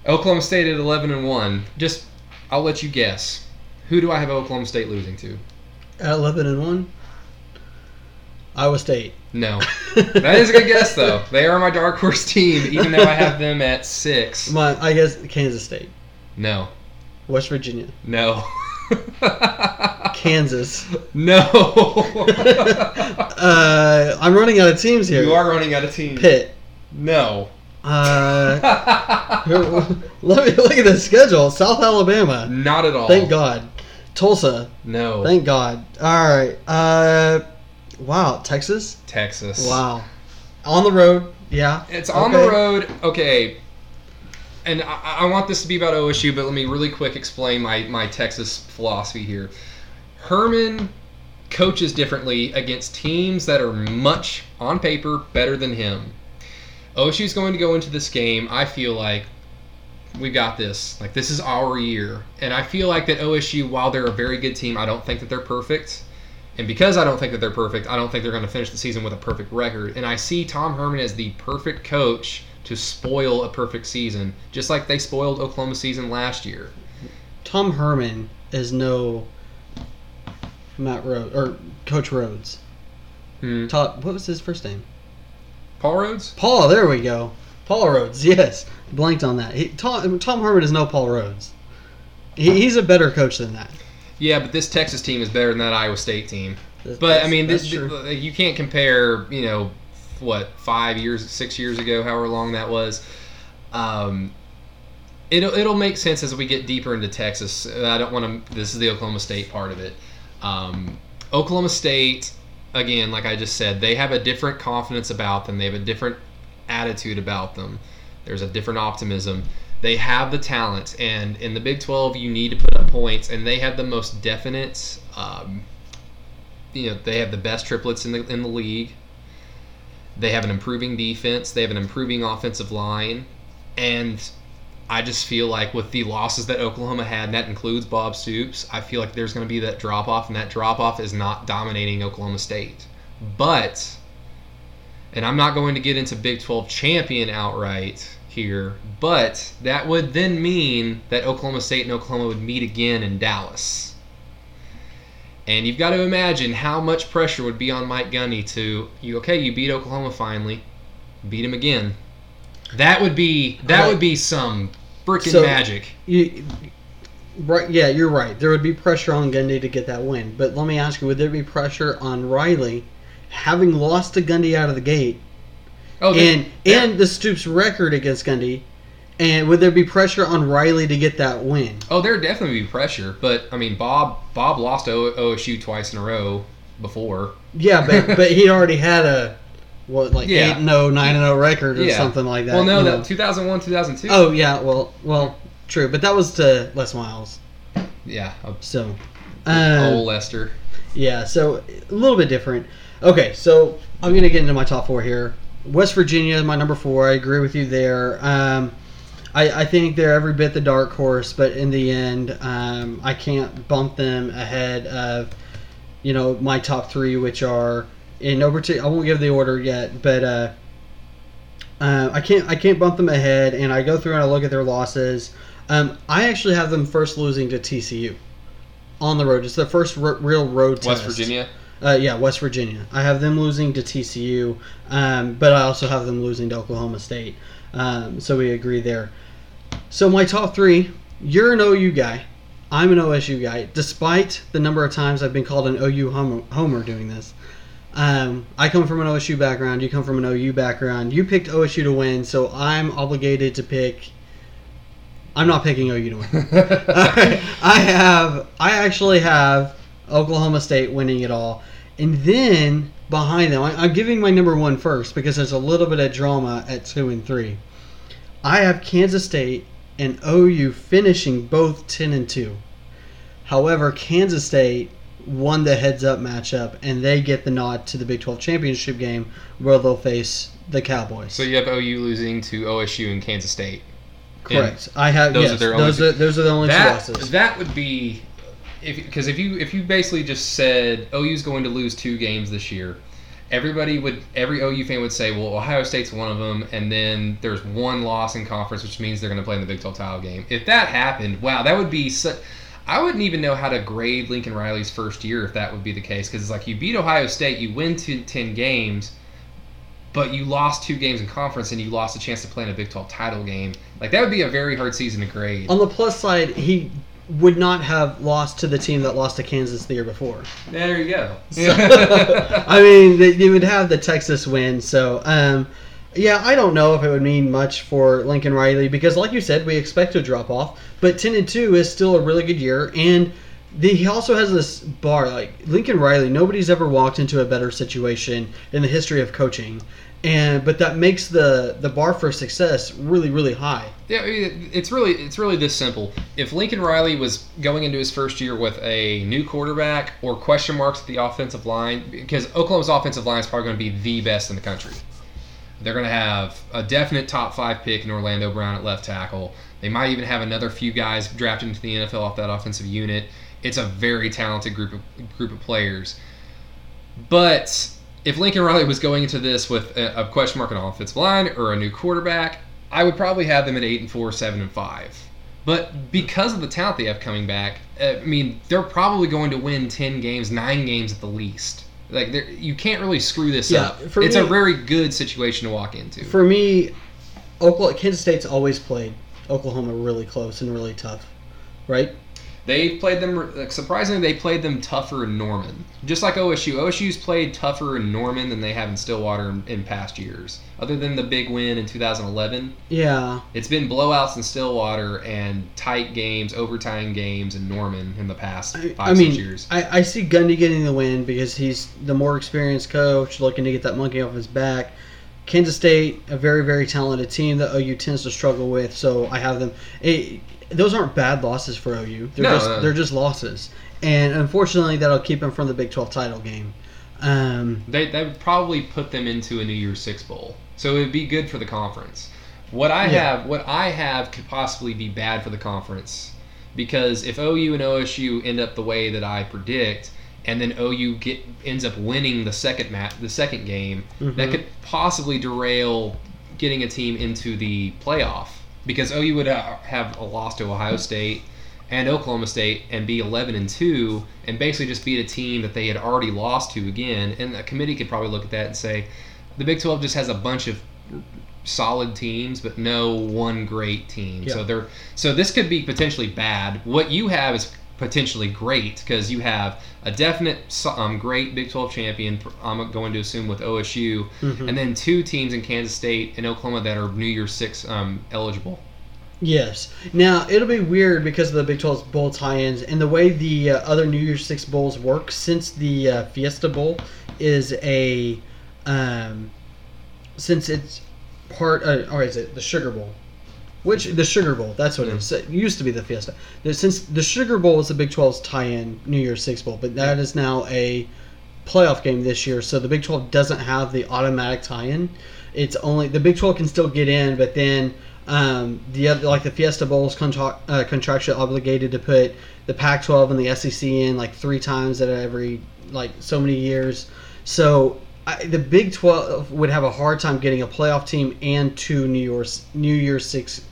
Oklahoma State at eleven and one. Just I'll let you guess. Who do I have Oklahoma State losing to? At eleven and one, Iowa State. No. [LAUGHS] That is a good guess, though. They are my dark horse team, even though I have them at six. My, I guess Kansas State, No. West Virginia, No. [LAUGHS] Kansas. no. [LAUGHS] uh, I'm running out of teams here. you are running out of teams. Pitt. No. Uh, [LAUGHS] let me look at the schedule. South Alabama. Not at all. Thank God. Tulsa. No. Thank God. All right. Uh, wow. Texas. Texas. Wow. On the road. Yeah. It's on Okay. the road. Okay. And I, I want this to be about OSU, but let me really quick explain my, my Texas philosophy here. Herman coaches differently against teams that are much, on paper, better than him. OSU is going to go into this game, I feel like, we got this. Like, this is our year. And I feel like that OSU, while they're a very good team, I don't think that they're perfect. And because I don't think that they're perfect, I don't think they're going to finish the season with a perfect record. And I see Tom Herman as the perfect coach to spoil a perfect season, just like they spoiled Oklahoma season last year. Tom Herman is no Matt Rhodes or Coach Rhoads. Hmm. Todd, what was his first name? Paul Rhoads? Paul. There we go. Paul Rhoads. [LAUGHS] Yes, blanked on that. He, Tom, Tom Herman is no Paul Rhoads. He, he's a better coach than that. Yeah, but this Texas team is better than that Iowa State team. That's- But I mean, this, you can't compare. You know, what five years, six years ago, however long that was. Um, it'll it'll make sense as we get deeper into Texas. I don't want to. This is the Oklahoma State part of it. Um, Oklahoma State, again, like I just said, they have a different confidence about them. They have a different attitude about them. There's a different optimism. They have the talent, and in the Big 12, you need to put up points, and they have the most definite. Um, you know, they have the best triplets in the in the league. They have an improving defense. They have an improving offensive line, and I just feel like with the losses that Oklahoma had, and that includes Bob Stoops, I feel like there's going to be that drop off, and that drop off is not dominating Oklahoma State. But, and I'm not going to get into Big 12 champion outright here, but that would then mean that Oklahoma State and Oklahoma would meet again in Dallas. And you've got to imagine how much pressure would be on Mike Gundy to you. Okay, you beat Oklahoma finally, beat him again. That would be that Right. would be some freaking So- magic. You, right? Yeah, you're right. There would be pressure on Gundy to get that win. But let me ask you: Would there be pressure on Riley, having lost to Gundy out of the gate, Oh, and yeah. and the Stoops record against Gundy? And would there be pressure on Riley to get that win? oh, there would definitely be pressure. But I mean, Bob Bob lost to O- OSU twice in a row before. Yeah, but [LAUGHS] but he already had a what like Yeah. eight and 0, 9 and 0 record or Yeah. something like that. well, no, that know. 2001, 2002. Oh yeah, well well true, but that was to Les Miles. yeah, So, uh, old Lester. Yeah, so a little bit different. Okay, so I'm gonna get into my top four here. West Virginia my number four. I agree with you there. Um, I, I think they're every bit the dark horse, but in the end, um, I can't bump them ahead of, you know, my top three, which are in no particular. I won't give the order yet, but uh, uh, I can't I can't bump them ahead. And I go through and I look at their losses. Um, I actually have them first losing to TCU on the road. It's their first r- real road to West test. Virginia. Uh, yeah, West Virginia. I have them losing to TCU, um, but I also have them losing to Oklahoma State. Um, so we agree there. So my top three, you're an OU guy. I'm an OSU guy. Despite the number of times I've been called an OU homer, homer doing this, um, I come from an OSU background. You come from an OU background. You picked OSU to win, so I'm obligated to pick. I'm not picking OU to win. [LAUGHS] [LAUGHS] I have. I actually have Oklahoma State winning it all, and then behind them, I, I'm giving my number one first because there's a little bit of drama at two and three. I have Kansas State and OU finishing both ten and two. However, Kansas State won the heads-up matchup, and they get the nod to the Big 12 championship game where they'll face the Cowboys. So you have OU losing to OSU and Kansas State. Correct. I have those yes. are their only those two- are those are the only two That losses. that would be if because if you if you basically just said OU's going to lose two games this year, everybody would every OU fan would say, well, Ohio State's one of them, and then there's one loss in conference, which means they're going to play in the Big 12 title game. If that happened, wow, that would be such. I wouldn't even know how to grade Lincoln Riley's first year if that would be the case, because it's like you beat Ohio State, you win two, 10 games, but you lost two games in conference and you lost a chance to play in a Big 12 title game. Like that would be a very hard season to grade. On the plus side, he would not have lost to the team that lost to Kansas the year before. There you go. [LAUGHS] I mean, they, they would have the Texas win. So, um, yeah, I don't know if it would mean much for Lincoln Riley because, like you said, we expect to drop off. But ten and two is still a really good year, and the, he also has this bar. Like Lincoln Riley, nobody's ever walked into a better situation in the history of coaching, and but that makes the the bar for success really, really high. Yeah, it's really it's really this simple. If Lincoln Riley was going into his first year with a new quarterback or question marks at the offensive line, because Oklahoma's offensive line is probably going to be the best in the country. They're going to have a definite top five pick in Orlando Brown at left tackle. They might even have another few guys drafted into the NFL off that offensive unit. It's a very talented group of group of players. But if Lincoln Riley was going into this with a, a question mark on offensive line or a new quarterback, I would probably have them at eight and four, seven and five. But because of the talent they have coming back, I mean, they're probably going to win ten games, nine games at the least. Like you can't really screw this Yeah, up. It's me- a very good situation to walk into. For me, Oklahoma, Kansas State's always played Oklahoma really close and really tough, right? They played them like, surprisingly. They played them tougher in Norman, just like OSU. OSU's played tougher in Norman than they have in Stillwater in, in past years. Other than the big win in 2011, Yeah, it's been blowouts in Stillwater and tight games, overtime games in Norman in the past I, five I mean, six years. I, I see Gundy getting the win because he's the more experienced coach, looking to get that monkey off his back. Kansas State, a very very talented team that OU tends to struggle with, so I have them. It, those aren't bad losses for OU. They're No, just no. they're just losses, and unfortunately that'll keep them from the Big Twelve title game. Um, They they would probably put them into a New Year's Six bowl, so it would be good for the conference. What I Yeah. have, what I have, could possibly be bad for the conference, because if OU and OSU end up the way that I predict, and then OU get ends up winning the second mat, the second game, that Mhm. could possibly derail getting a team into the playoff, because OU would have a loss to Ohio State and Oklahoma State and be 11 and 2 and basically just beat a team that they had already lost to again. And a committee could probably look at that and say the Big 12 just has a bunch of solid teams but no one great team. Yeah. So they're so this could be potentially bad. What you have is potentially great because you have a definite um, great Big 12 champion I'm going to assume with OSU Mhm. and then two teams in Kansas State and Oklahoma that are New Year's 6 um, eligible. Yes. Now it'll be weird because of the Big 12 bowl tie-ins and the way the uh, other New Year's Six bowls work. Since the uh, Fiesta Bowl is a, um, since it's part, uh, or is it the Sugar Bowl? Which the Sugar Bowl, that's what it is. It used to be the Fiesta. Since the Sugar Bowl is the Big 12's tie-in New Year's Six Bowl, but that is now a playoff game this year. So the Big 12 doesn't have the automatic tie-in. It's only the Big 12 can still get in, but then um, the other like the Fiesta Bowl is contra- uh, contractually obligated to put the Pac-12 and the SEC in like three times at every like so many years. So I, the Big 12 would have a hard time getting a playoff team and two New Year's New Year's Six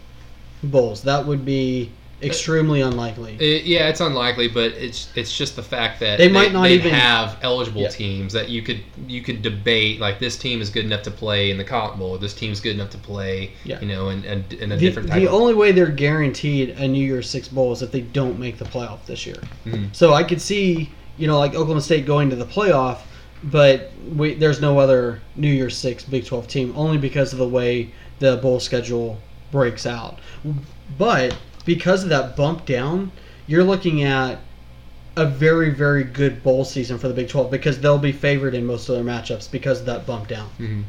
bowls. That would be extremely unlikely. It, yeah, it's unlikely, but it's it's just the fact that They might not they'd even- have eligible Yeah. teams that you could you could debate like this team is good enough to play in the Cotton Bowl, this team's good enough to play, Yeah. you know, in, in, in a The, different type the only way they're guaranteed a New Year's Six bowl is if they don't make the playoff this year. Mhm. So I could see, you know, like Oklahoma State going to the playoff, but we, there's no other New Year's Six Big 12 team only because of the way the bowl schedule breaks out. But because of that bump down, you're looking at a very, very good bowl season for the Big 12 because they'll be favored in most of their matchups because of that bump down. Mhm.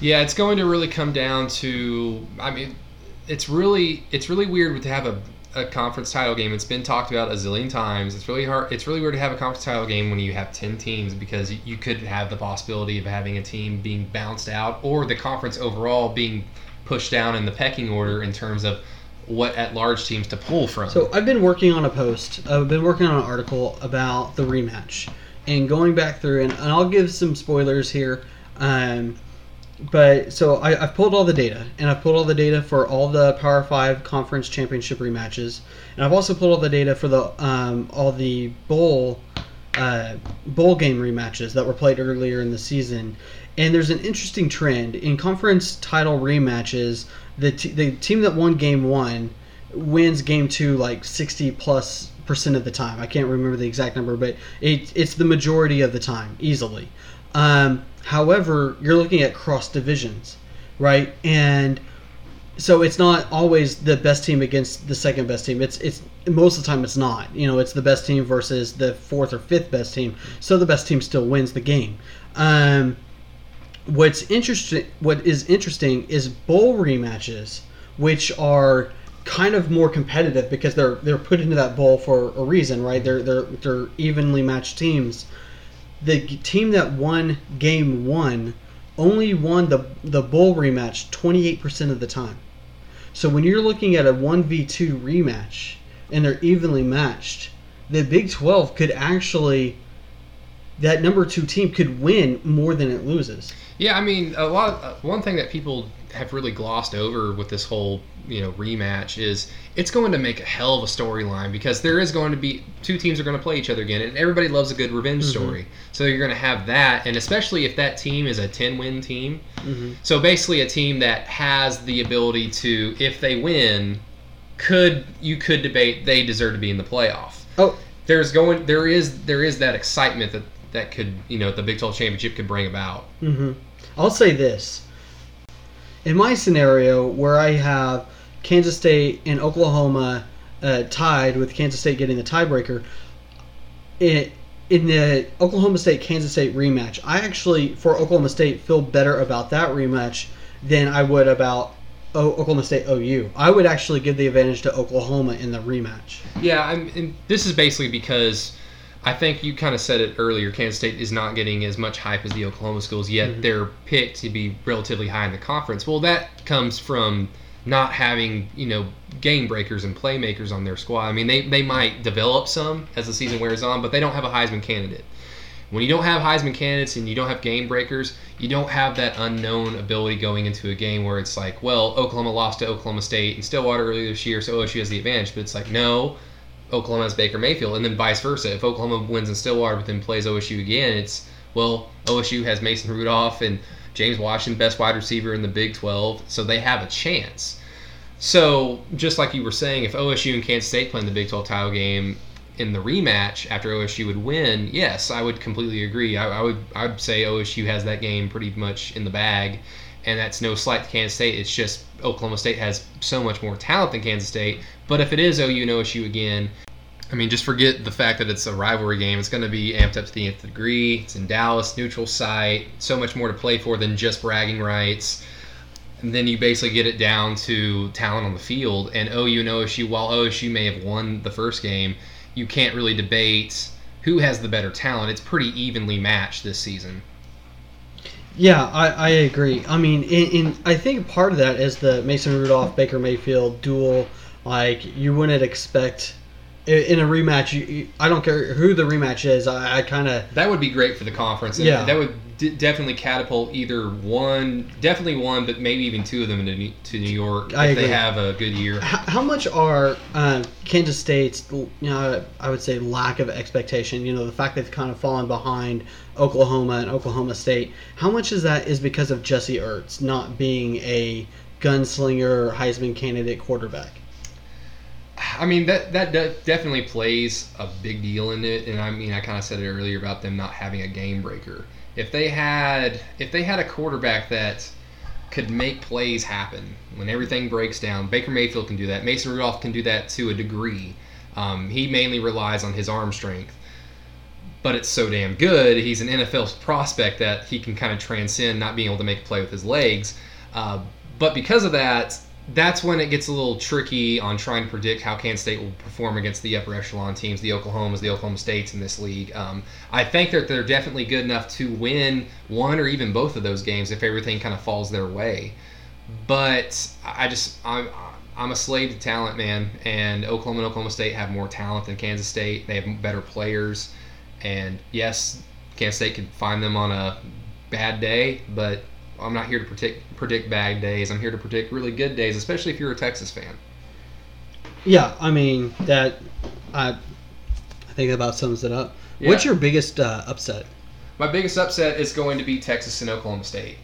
Yeah, it's going to really come down to. I mean, it's really it's really weird to have a, a conference title game. It's been talked about a zillion times. It's really hard. It's really weird to have a conference title game when you have ten teams because you could have the possibility of having a team being bounced out or the conference overall being pushed down in the pecking order in terms of what at large teams to pull from. So I've been working on a post. I've been working on an article about the rematch and going back through, and, and I'll give some spoilers here. Um, but so I, I've pulled all the data, and I've pulled all the data for all the Power Five conference championship rematches, and I've also pulled all the data for the um, all the bowl uh, bowl game rematches that were played earlier in the season. And there's an interesting trend in conference title rematches. The t- the team that won game one wins game two like 60 plus percent of the time. I can't remember the exact number, but it, it's the majority of the time, easily. Um, however, you're looking at cross divisions, right? And so it's not always the best team against the second best team. It's it's most of the time it's not. You know, it's the best team versus the fourth or fifth best team. So the best team still wins the game. Um, what's interesting what is interesting is bowl rematches which are kind of more competitive because they're they're put into that bowl for a reason right? They're they're they're evenly matched teams. The team that won game 1 only won the the bowl rematch 28% of the time. So when you're looking at a 1v2 rematch and they're evenly matched the Big 12 could actually that number 2 team could win more than it loses Yeah, I mean, a lot. Of, uh, one thing that people have really glossed over with this whole you know rematch is it's going to make a hell of a storyline because there is going to be two teams are going to play each other again, and everybody loves a good revenge story. So you're going to have that, and especially if that team is a 10 win team. Mhm. So basically, a team that has the ability to, if they win, could you could debate they deserve to be in the playoff. Oh, There's going there is there is that excitement that that could you know the Big 12 championship could bring about. hmm I'll say this. In my scenario, where I have Kansas State and Oklahoma uh, tied, with Kansas State getting the tiebreaker, it, in the Oklahoma State Kansas State rematch, I actually, for Oklahoma State, feel better about that rematch than I would about o- Oklahoma State OU. I would actually give the advantage to Oklahoma in the rematch. Yeah, I'm, and this is basically because I think you kind of said it earlier. Kansas State is not getting as much hype as the Oklahoma schools, yet mm-hmm. they're picked to be relatively high in the conference. Well, that comes from not having you know game breakers and playmakers on their squad. I mean, they they might develop some as the season wears on, but they don't have a Heisman candidate. When you don't have Heisman candidates and you don't have game breakers, you don't have that unknown ability going into a game where it's like, well, Oklahoma lost to Oklahoma State and Stillwater earlier this year, so OSU has the advantage. But it's like, no, Oklahoma has Baker Mayfield, and then vice versa. If Oklahoma wins in Stillwater but then plays OSU again, it's well, OSU has Mason Rudolph and James Washington, best wide receiver in the Big 12, so they have a chance. So just like you were saying, if OSU and Kansas State play in the Big 12 title game in the rematch after OSU would win, yes, I would completely agree. I, I would I'd say OSU has that game pretty much in the bag, and that's no slight to Kansas State. It's just Oklahoma State has so much more talent than Kansas State. But if it is OU and OSU again, I mean, just forget the fact that it's a rivalry game. It's going to be amped up to the nth degree. It's in Dallas, neutral site. So much more to play for than just bragging rights. And then you basically get it down to talent on the field. And OU and OSU, while OSU may have won the first game, you can't really debate who has the better talent. It's pretty evenly matched this season. Yeah, I, I agree. I mean, in, in I think part of that is the Mason Rudolph Baker Mayfield duel. Like you wouldn't expect in a rematch. You, I don't care who the rematch is. I, I kind of That would be great for the conference. And Yeah. That would d- definitely catapult either one, definitely one, but maybe even two of them into New, to New York I if they have a good year. how, how much are uh, Kansas State's you know I would say lack of expectation. You know the fact they've kind of fallen behind Oklahoma and Oklahoma State. How much is that is because of Jesse Ertz not being a gunslinger Heisman candidate quarterback? I mean that that de- definitely plays a big deal in it, and I mean I kind of said it earlier about them not having a game breaker. If they had if they had a quarterback that could make plays happen when everything breaks down, Baker Mayfield can do that. Mason Rudolph can do that to a degree. Um, he mainly relies on his arm strength, but it's so damn good. He's an NFL prospect that he can kind of transcend not being able to make a play with his legs. Uh, but because of that, that's when it gets a little tricky on trying to predict how Kansas State will perform against the upper echelon teams, the Oklahomas, the Oklahoma States in this league. Um, I think that they're definitely good enough to win one or even both of those games if everything kind of falls their way. But I just I'm I'm a slave to talent, man. And Oklahoma and Oklahoma State have more talent than Kansas State. They have better players, and yes, Kansas State could find them on a bad day, but I'm not here to predict predict bad days. I'm here to predict really good days, especially if you're a Texas fan. Yeah, I mean that. I I think that about sums it up. What's your biggest uh, upset? My biggest upset is going to be Texas and Oklahoma State,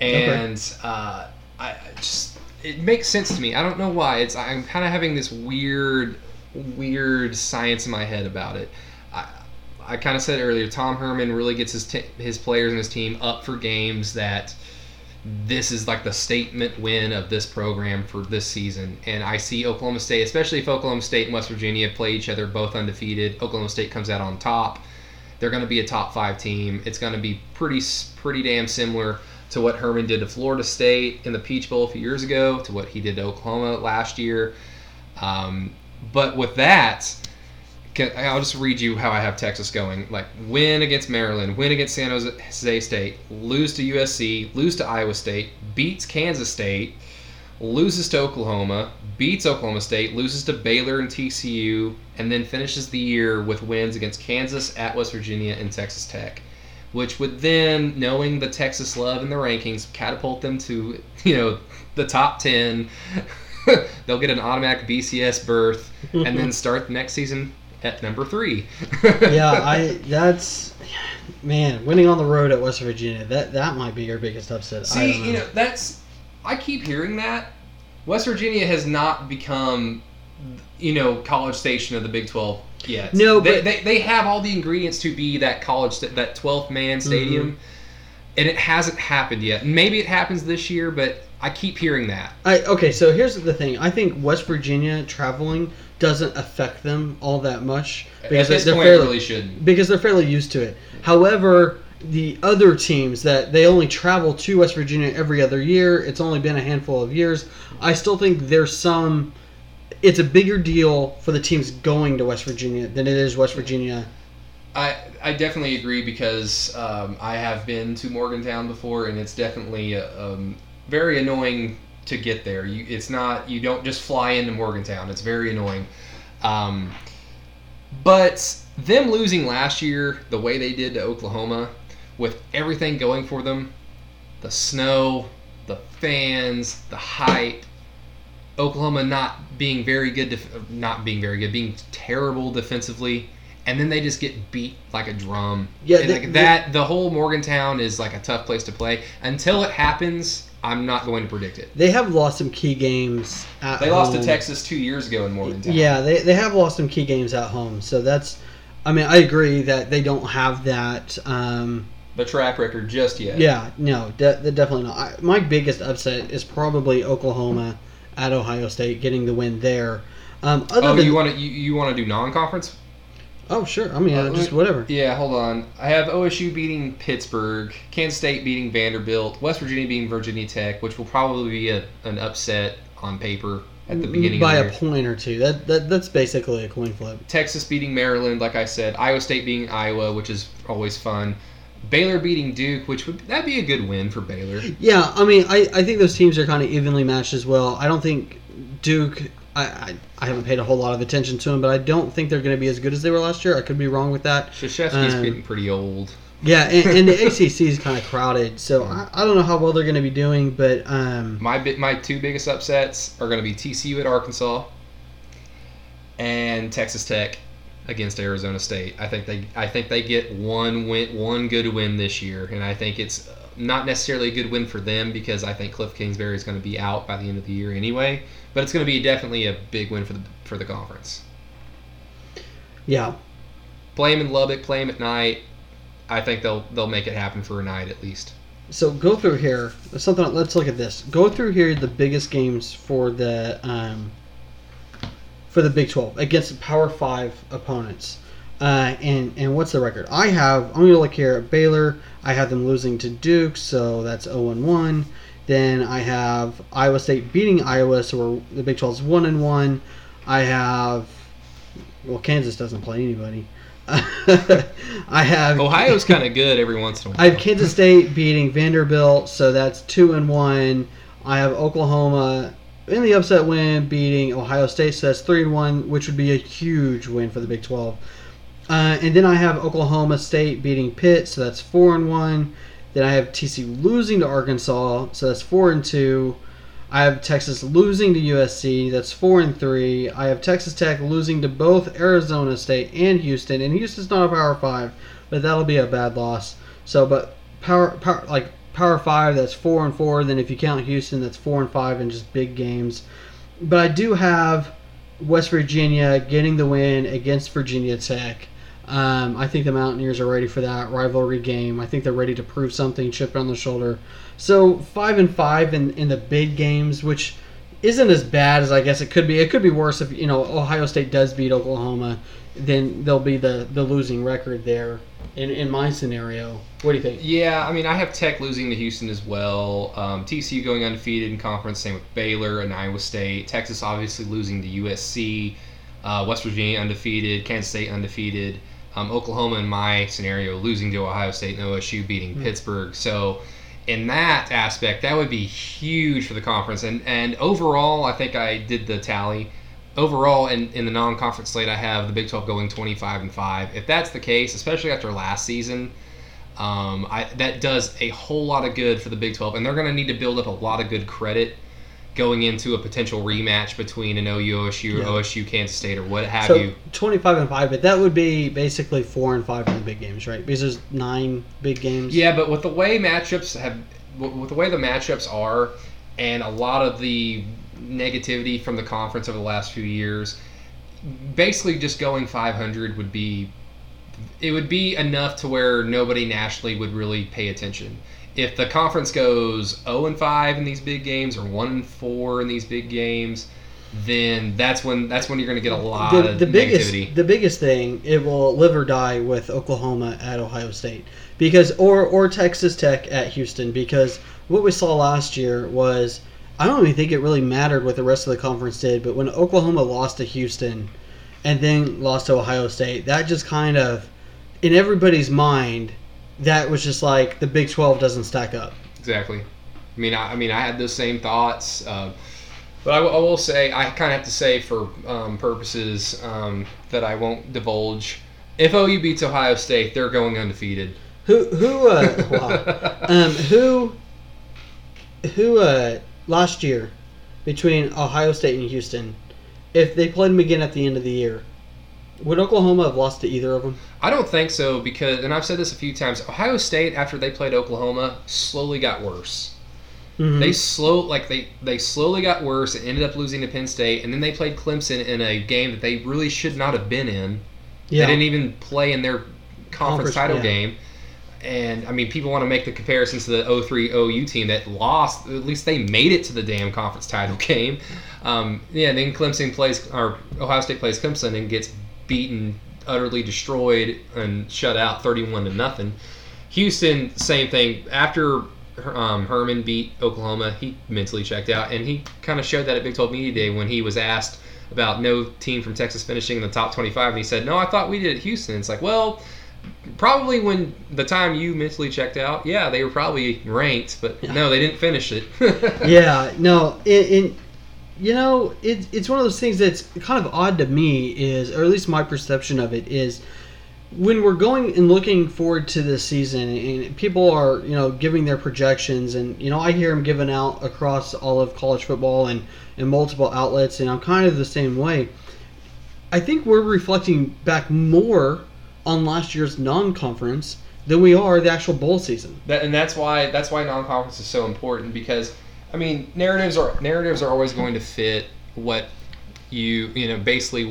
and uh, I I just it makes sense to me. I don't know why. It's I'm kind of having this weird, weird science in my head about it. I kind of said earlier, Tom Herman really gets his t- his players and his team up for games that this is like the statement win of this program for this season. And I see Oklahoma State, especially if Oklahoma State and West Virginia play each other both undefeated. Oklahoma State comes out on top. They're going to be a top five team. It's going to be pretty pretty damn similar to what Herman did to Florida State in the Peach Bowl a few years ago, to what he did to Oklahoma last year. Um, but with that, I'll just read you how I have Texas going. Like win against Maryland, win against San Jose State, lose to USC, lose to Iowa State, beats Kansas State, loses to Oklahoma, beats Oklahoma State, loses to Baylor and TCU, and then finishes the year with wins against Kansas, at West Virginia, and Texas Tech. Which would then, knowing the Texas love in the rankings, catapult them to, [LAUGHS] you know, the top 10. [LAUGHS] They'll get an automatic BCS berth and then [LAUGHS] start the next season at number three. [LAUGHS] yeah, I [LAUGHS] that's man winning on the road at West Virginia. That that might be your biggest upset. I See, know. you know, that's I keep hearing that West Virginia has not become, you know, college station of the Big Twelve yet. No, they, but- they, they have all the ingredients to be that college that twelfth man stadium, Mm-hmm. and it hasn't happened yet. Maybe it happens this year, but I keep hearing that. I okay. So here's the thing. I think West Virginia traveling doesn't affect them all that much because they're point, fairly really shouldn't. because they're fairly used to it. However, the other teams that they only travel to West Virginia every other year, it's only been a handful of years. I still think there's some. It's a bigger deal for the teams going to West Virginia than it is West Virginia. I I definitely agree because um, I have been to Morgantown before, and it's definitely uh, um, very annoying to get there. You it's not you don't just fly into Morgantown. It's very annoying. Um, but them losing last year the way they did to Oklahoma, with everything going for them, the snow, the fans, the hype, Oklahoma not being very good, def- not being very good, being terrible defensively, and then they just get beat like a drum. Yeah, they- like that. The whole Morgantown is like a tough place to play. Until it happens, I'm not going to predict it. They have lost some key games at They lost to. Texas two years ago in Morgantown. Yeah, they, they have lost some key games at home. So that's, I mean, I agree that they don't have that. Um, the track record just yet. yeah, no, de- de- definitely not. I, my biggest upset is probably Oklahoma at Ohio State getting the win there. Um, other Oh, than you want to you, you want to do non-conference? Oh sure. I mean, Uh, uh, just whatever. Yeah, hold on. I have OSU beating Pittsburgh, Kansas State beating Vanderbilt, West Virginia beating Virginia Tech, which will probably be a, an upset on paper at the beginning by of a the year. point or two. That, that that's basically a coin flip. Texas beating Maryland, like I said. Iowa State beating Iowa, which is always fun. Baylor beating Duke, which would that'd be a good win for Baylor. Yeah, I mean, I, I think those teams are kind of evenly matched as well. I don't think Duke. I, I, I haven't paid a whole lot of attention to them, but I don't think they're going to be as good as they were last year. I could be wrong with that. Krzyzewski's Um, getting pretty old. Yeah, and, and the [LAUGHS] ACC is kind of crowded, so I, I don't know how well they're going to be doing, but um, My bi- my two biggest upsets are going to be TCU at Arkansas and Texas Tech against Arizona State. I think they I think they get one win one good win this year, and I think it's not necessarily a good win for them because I think Cliff Kingsbury is going to be out by the end of the year anyway. But it's going to be definitely a big win for the for the conference. yeah, Play 'em in Lubbock, Play them at night. I think they'll they'll make it happen for a night at least. So go through here. Something. Let's look at this. Go through here the biggest games for the um, for the Big Twelve against the Power Five opponents. Uh, and and what's the record? I have. I'm gonna look here at Baylor. I have them losing to Duke, so that's 0 and 1. Then I have Iowa State beating Iowa, so we're, the Big 12 is 1 and 1. I have. Well, Kansas doesn't play anybody. [LAUGHS] I have Ohio's [LAUGHS] kind of good every once in a while. I have Kansas State beating Vanderbilt, so that's two and one. I have Oklahoma in the upset win beating Ohio State, so that's three and one, which would be a huge win for the Big Twelve. Uh, and then I have Oklahoma State beating Pitt, so that's four and one. Then I have TCU losing to Arkansas, so that's four and two. I have Texas losing to USC, that's four and three. I have Texas Tech losing to both Arizona State and Houston, and Houston's not a Power Five, but that'll be a bad loss. So, but power, power like Power Five, that's four and four. Then if you count Houston, that's four and five in just big games. But I do have West Virginia getting the win against Virginia Tech. Um, I think the Mountaineers are ready for that rivalry game. I think they're ready to prove something, chip on the shoulder. So five and five in, in the big games, which isn't as bad as I guess it could be. It could be worse if you know Ohio State does beat Oklahoma, then there'll be the, the losing record there. In, in my scenario, what do you think? Yeah, I mean, I have Tech losing to Houston as well. Um, TCU going undefeated in conference, same with Baylor and Iowa State. Texas obviously losing to USC. Uh, West Virginia undefeated. Kansas State undefeated. Um, Oklahoma, in my scenario, losing to Ohio State and OSU beating Pittsburgh. So, in that aspect, that would be huge for the conference. And and overall, I think I did the tally. Overall, in, in the non-conference slate, I have the Big 12 going 25 and five. If that's the case, especially after last season, um, I, that does a whole lot of good for the Big 12, and they're going to need to build up a lot of good credit going into a potential rematch between an OU OSU or Yeah. OSU Kansas State or what have so you. 25 and 5, but that would be basically 4 and 5 in the big games, right? Because there's 9 big games. Yeah, but with the way matchups have, with the way the matchups are, and a lot of the negativity from the conference over the last few years, basically just going 500 would be, it would be enough to where nobody nationally would really pay attention. If the conference goes 0 and 5 in these big games or 1 and 4 in these big games, then that's when that's when you're going to get a lot the, of the biggest negativity. the biggest thing it will live or die with Oklahoma at Ohio State because or or Texas Tech at Houston because what we saw last year was I don't even think it really mattered what the rest of the conference did but when Oklahoma lost to Houston and then lost to Ohio State that just kind of in everybody's mind that was just like the Big 12 doesn't stack up Exactly. I mean, I, I mean, I had those same thoughts, uh, but I, will- will say I kind of have to say for um, purposes um, that I won't divulge. If OU beats Ohio State, they're going undefeated. who who uh, wow. [LAUGHS] um, who who uh, last year between Ohio State and Houston, if they played them again at the end of the year, would Oklahoma have lost to either of them? I don't think so because, and I've said this a few times. Ohio State, after they played Oklahoma, slowly got worse. Mhm. They slow like they they slowly got worse and ended up losing to Penn State, and then they played Clemson in a game that they really should not have been in. yeah, They didn't even play in their Conference, conference, title yeah. game. And I mean, people want to make the comparisons to the 03 OU team that lost. At least they made it to the damn conference title [LAUGHS] game. Um, yeah, then Clemson plays, or Ohio State plays Clemson and gets beaten utterly destroyed and shut out 31 to nothing. Houston, same thing. After um, Herman beat Oklahoma, he mentally checked out, and he kind of showed that at Big 12 Media Day when he was asked about no team from Texas finishing in the top 25, and he said, "No, I thought we did at Houston." It's like, well, probably when the time you mentally checked out, yeah, they were probably ranked, but no, they didn't finish it. [LAUGHS] yeah, no, you know, it, it's one of those things that's kind of odd to me is, or at least my perception of it is, when we're going and looking forward to this season, and people are you know giving their projections, and you know I hear them given out across all of college football and and multiple outlets, and I'm kind of the same way. I think we're reflecting back more on last year's non-conference than we are the actual bowl season. That, and that's why that's why non-conference is so important because I mean narratives are narratives are always going to fit what you you know basically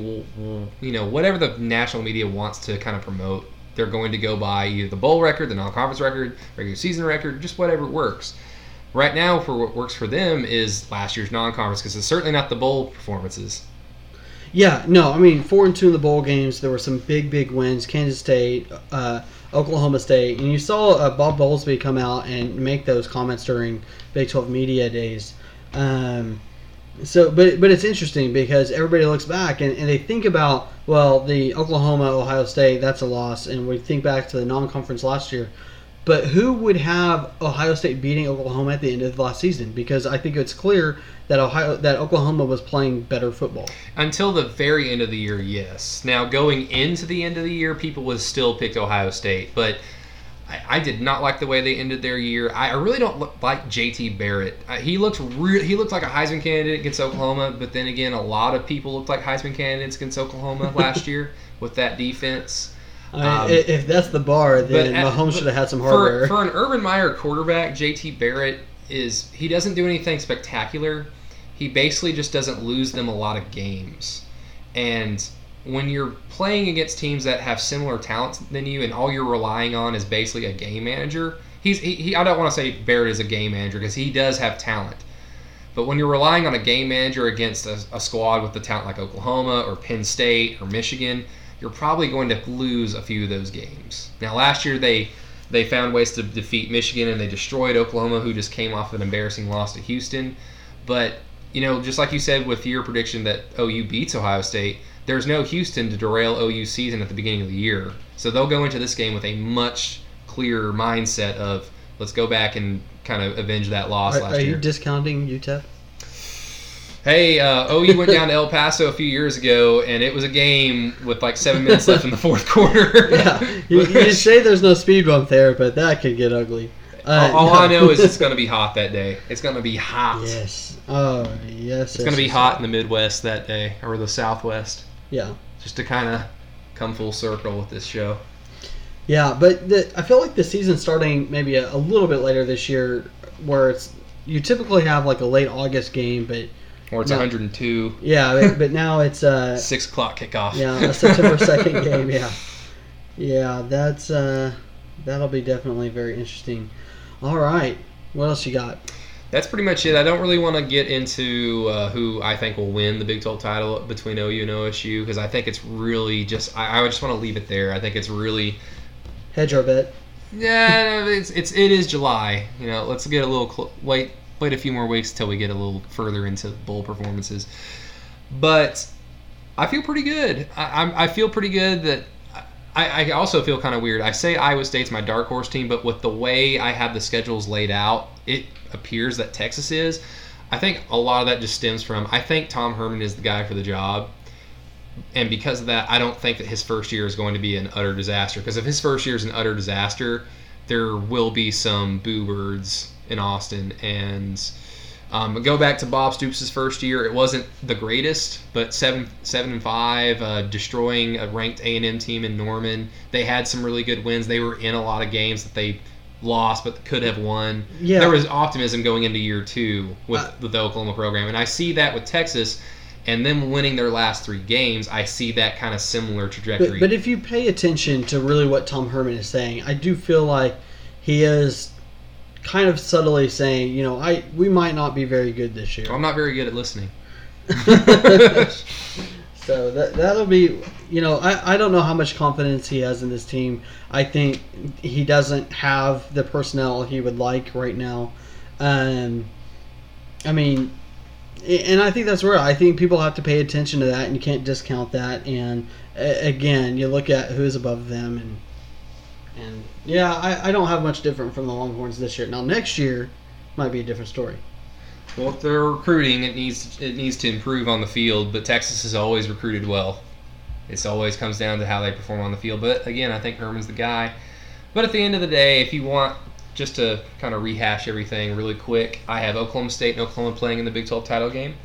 you know whatever the national media wants to kind of promote they're going to go by either the bowl record the non-conference record regular season record just whatever works right now for what works for them is last year's non-conference because it's certainly not the bowl performances Yeah, no, I mean four and two in the bowl games. There were some big, big wins. Kansas State, uh, Oklahoma State, and you saw uh, Bob Bowlesby come out and make those comments during Big Twelve media days. Um, so, but but it's interesting because everybody looks back and, and they think about well the Oklahoma Ohio State that's a loss, and we think back to the non-conference last year. But who would have Ohio State beating Oklahoma at the end of the last season? Because I think it's clear that Ohio that Oklahoma was playing better football. Until the very end of the year, yes. Now, going into the end of the year, people would still pick Ohio State, but I, I did not like the way they ended their year. I, I really don't look, like JT Barrett. Uh, he looked re- he looked like a Heisman candidate against Oklahoma, but then again, a lot of people looked like Heisman candidates against Oklahoma [LAUGHS] last year with that defense. I Um, if that's the bar, then at- Mahomes should have had some for, hardware. For an Urban Meyer quarterback, JT Barrett is he doesn't do anything spectacular. He basically just doesn't lose them a lot of games. And when you're playing against teams that have similar talent than you, and all you're relying on is basically a game manager, he's he, he I don't want to say Barrett is a game manager because he does have talent. But when you're relying on a game manager against a, a squad with the talent like Oklahoma or Penn State or Michigan, you're probably going to lose a few of those games. Now, last year they they found ways to defeat Michigan and they destroyed Oklahoma, who just came off an embarrassing loss to Houston. But you know, just like you said with your prediction that OU beats Ohio State, there's no Houston to derail OU season at the beginning of the year. So they'll go into this game with a much clearer mindset of let's go back and kind of avenge that loss Are, last are year. you discounting UTEP? Hey, uh, OU went down to El Paso a few years ago, and it was a game with like seven minutes left in the fourth quarter. [LAUGHS] Yeah, you, you say there's no speed bump there, but that could get ugly. Uh, all, all no. I know is it's [LAUGHS] going to be hot that day. It's going to be hot. yes. Oh yes. It's going to be hot in the Midwest that day, or the Southwest, Yeah, just to kind of come full circle with this show. yeah, but the, I feel like the season starting maybe a, a little bit later this year, where it's you typically have like a late August game, but Or it's No. 102, yeah, but, but now it's uh [LAUGHS] six o'clock kickoff. yeah a September second [LAUGHS] game. Yeah, yeah, that's uh that'll be definitely very interesting. All right, what else you got? That's pretty much it. I don't really want to get into uh, who I think will win the Big 12 title between OU and OSU because I think it's really just I, I would just want to leave it there. I think it's really Hedge our bet. Yeah, no, it's it's it is July. You know, let's get a little cl- wait wait a few more weeks till we get a little further into bowl performances. But I feel pretty good. I, I'm, I feel pretty good that. I, I also feel kind of weird. I say Iowa State's my dark horse team, but with the way I have the schedules laid out, it appears that Texas is. I think a lot of that just stems from I think Tom Herman is the guy for the job and because of that, I don't think that his first year is going to be an utter disaster. Because if his first year is an utter disaster, there will be some boo birds in Austin. And um, go back to Bob Stoops' first year; it wasn't the greatest, but seven, seven and five, uh, destroying a ranked A and M team in Norman. They had some really good wins. They were in a lot of games that they lost, but could have won. Yeah. There was optimism going into year two with, Uh, with the Oklahoma program, and I see that with Texas and them winning their last three games, I see that kind of similar trajectory. But, but if you pay attention to really what Tom Herman is saying, I do feel like he is kind of subtly saying, you know, I we might not be very good this year. I'm not very good at listening. [LAUGHS] so that that'll be you know, I, I don't know how much confidence he has in this team. I think he doesn't have the personnel he would like right now. Um, I mean, and I think that's where I think people have to pay attention to that, and you can't discount that. And again, you look at who's above them, and and yeah, I, I don't have much different from the Longhorns this year. Now next year might be a different story. Well, if they're recruiting, it needs it needs to improve on the field. But Texas has always recruited well. It always comes down to how they perform on the field. But again, I think Herman's the guy. But at the end of the day, if you want just to kind of rehash everything really quick, I have Oklahoma State and Oklahoma playing in the Big 12 title game,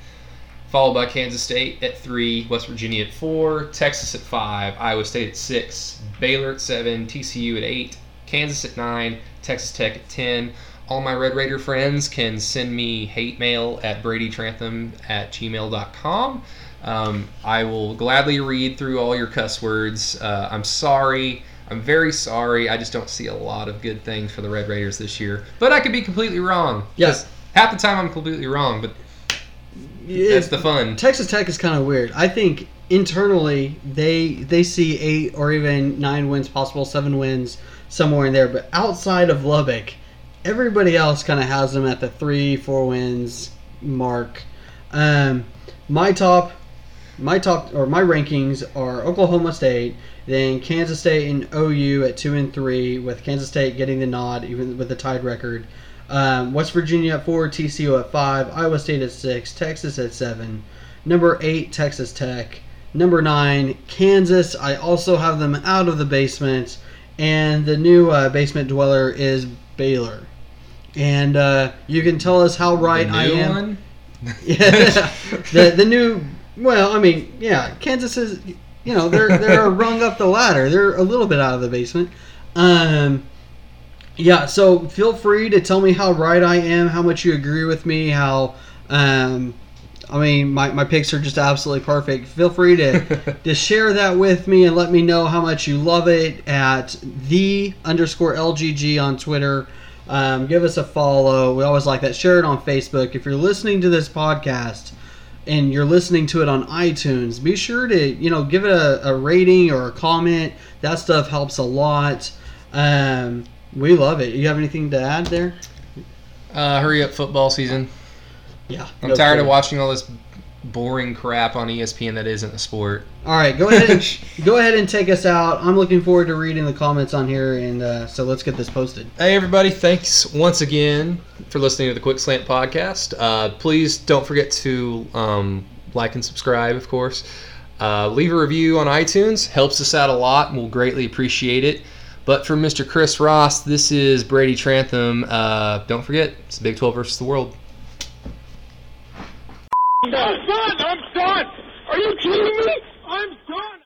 followed by Kansas State at three, West Virginia at four, Texas at five, Iowa State at six, Baylor at seven, TCU at eight, Kansas at nine, Texas Tech at ten. All my Red Raider friends can send me hate mail at bradytrantham at gmail.com. Um, I will gladly read through all your cuss words. Uh, I'm sorry. I'm very sorry. I just don't see a lot of good things for the Red Raiders this year. But I could be completely wrong. Yes. Half the time I'm completely wrong, but that's the fun. Texas Tech is kind of weird. I think internally they they see eight or even nine wins possible, seven wins somewhere in there. But outside of Lubbock, everybody else kind of has them at the three, four wins mark. Um, my top, my top or my rankings are Oklahoma State, then Kansas State and OU at two and three, with Kansas State getting the nod even with the tied record. Um, West Virginia at four, TCU at five, Iowa State at six, Texas at seven, number eight Texas Tech, number nine Kansas. I also have them out of the basement, and the new uh, basement dweller is Baylor. And uh, you can tell us how right I am. one? Yeah, [LAUGHS] the the new. Well, I mean, yeah, Kansas is. You know, they're they're a [LAUGHS] rung up the ladder. They're a little bit out of the basement. Um, yeah. So feel free to tell me how right I am, how much you agree with me, how. Um, I mean, my, my picks are just absolutely perfect. Feel free to [LAUGHS] to share that with me and let me know how much you love it at the underscore LGG on Twitter. Um, give us a follow. We always like that. Share it on Facebook. If you're listening to this podcast and you're listening to it on iTunes, be sure to you know give it a, a rating or a comment. That stuff helps a lot. Um, we love it. You have anything to add there? Uh, hurry up, football season. Yeah. I'm go tired for of watching all this boring crap on ESPN that isn't a sport. All right, go ahead and [LAUGHS] go ahead and take us out. I'm looking forward to reading the comments on here, and uh, so let's get this posted. Hey, everybody. Thanks once again for listening to the Quick Slant podcast. Uh, please don't forget to um, like and subscribe, of course. Uh, leave a review on iTunes. Helps us out a lot, and we'll greatly appreciate it. But for Mr. Chris Ross, this is Brady Trantham. Uh, don't forget, it's Big 12 versus the world. I'm done. I'm done. Are you kidding me? I'm done.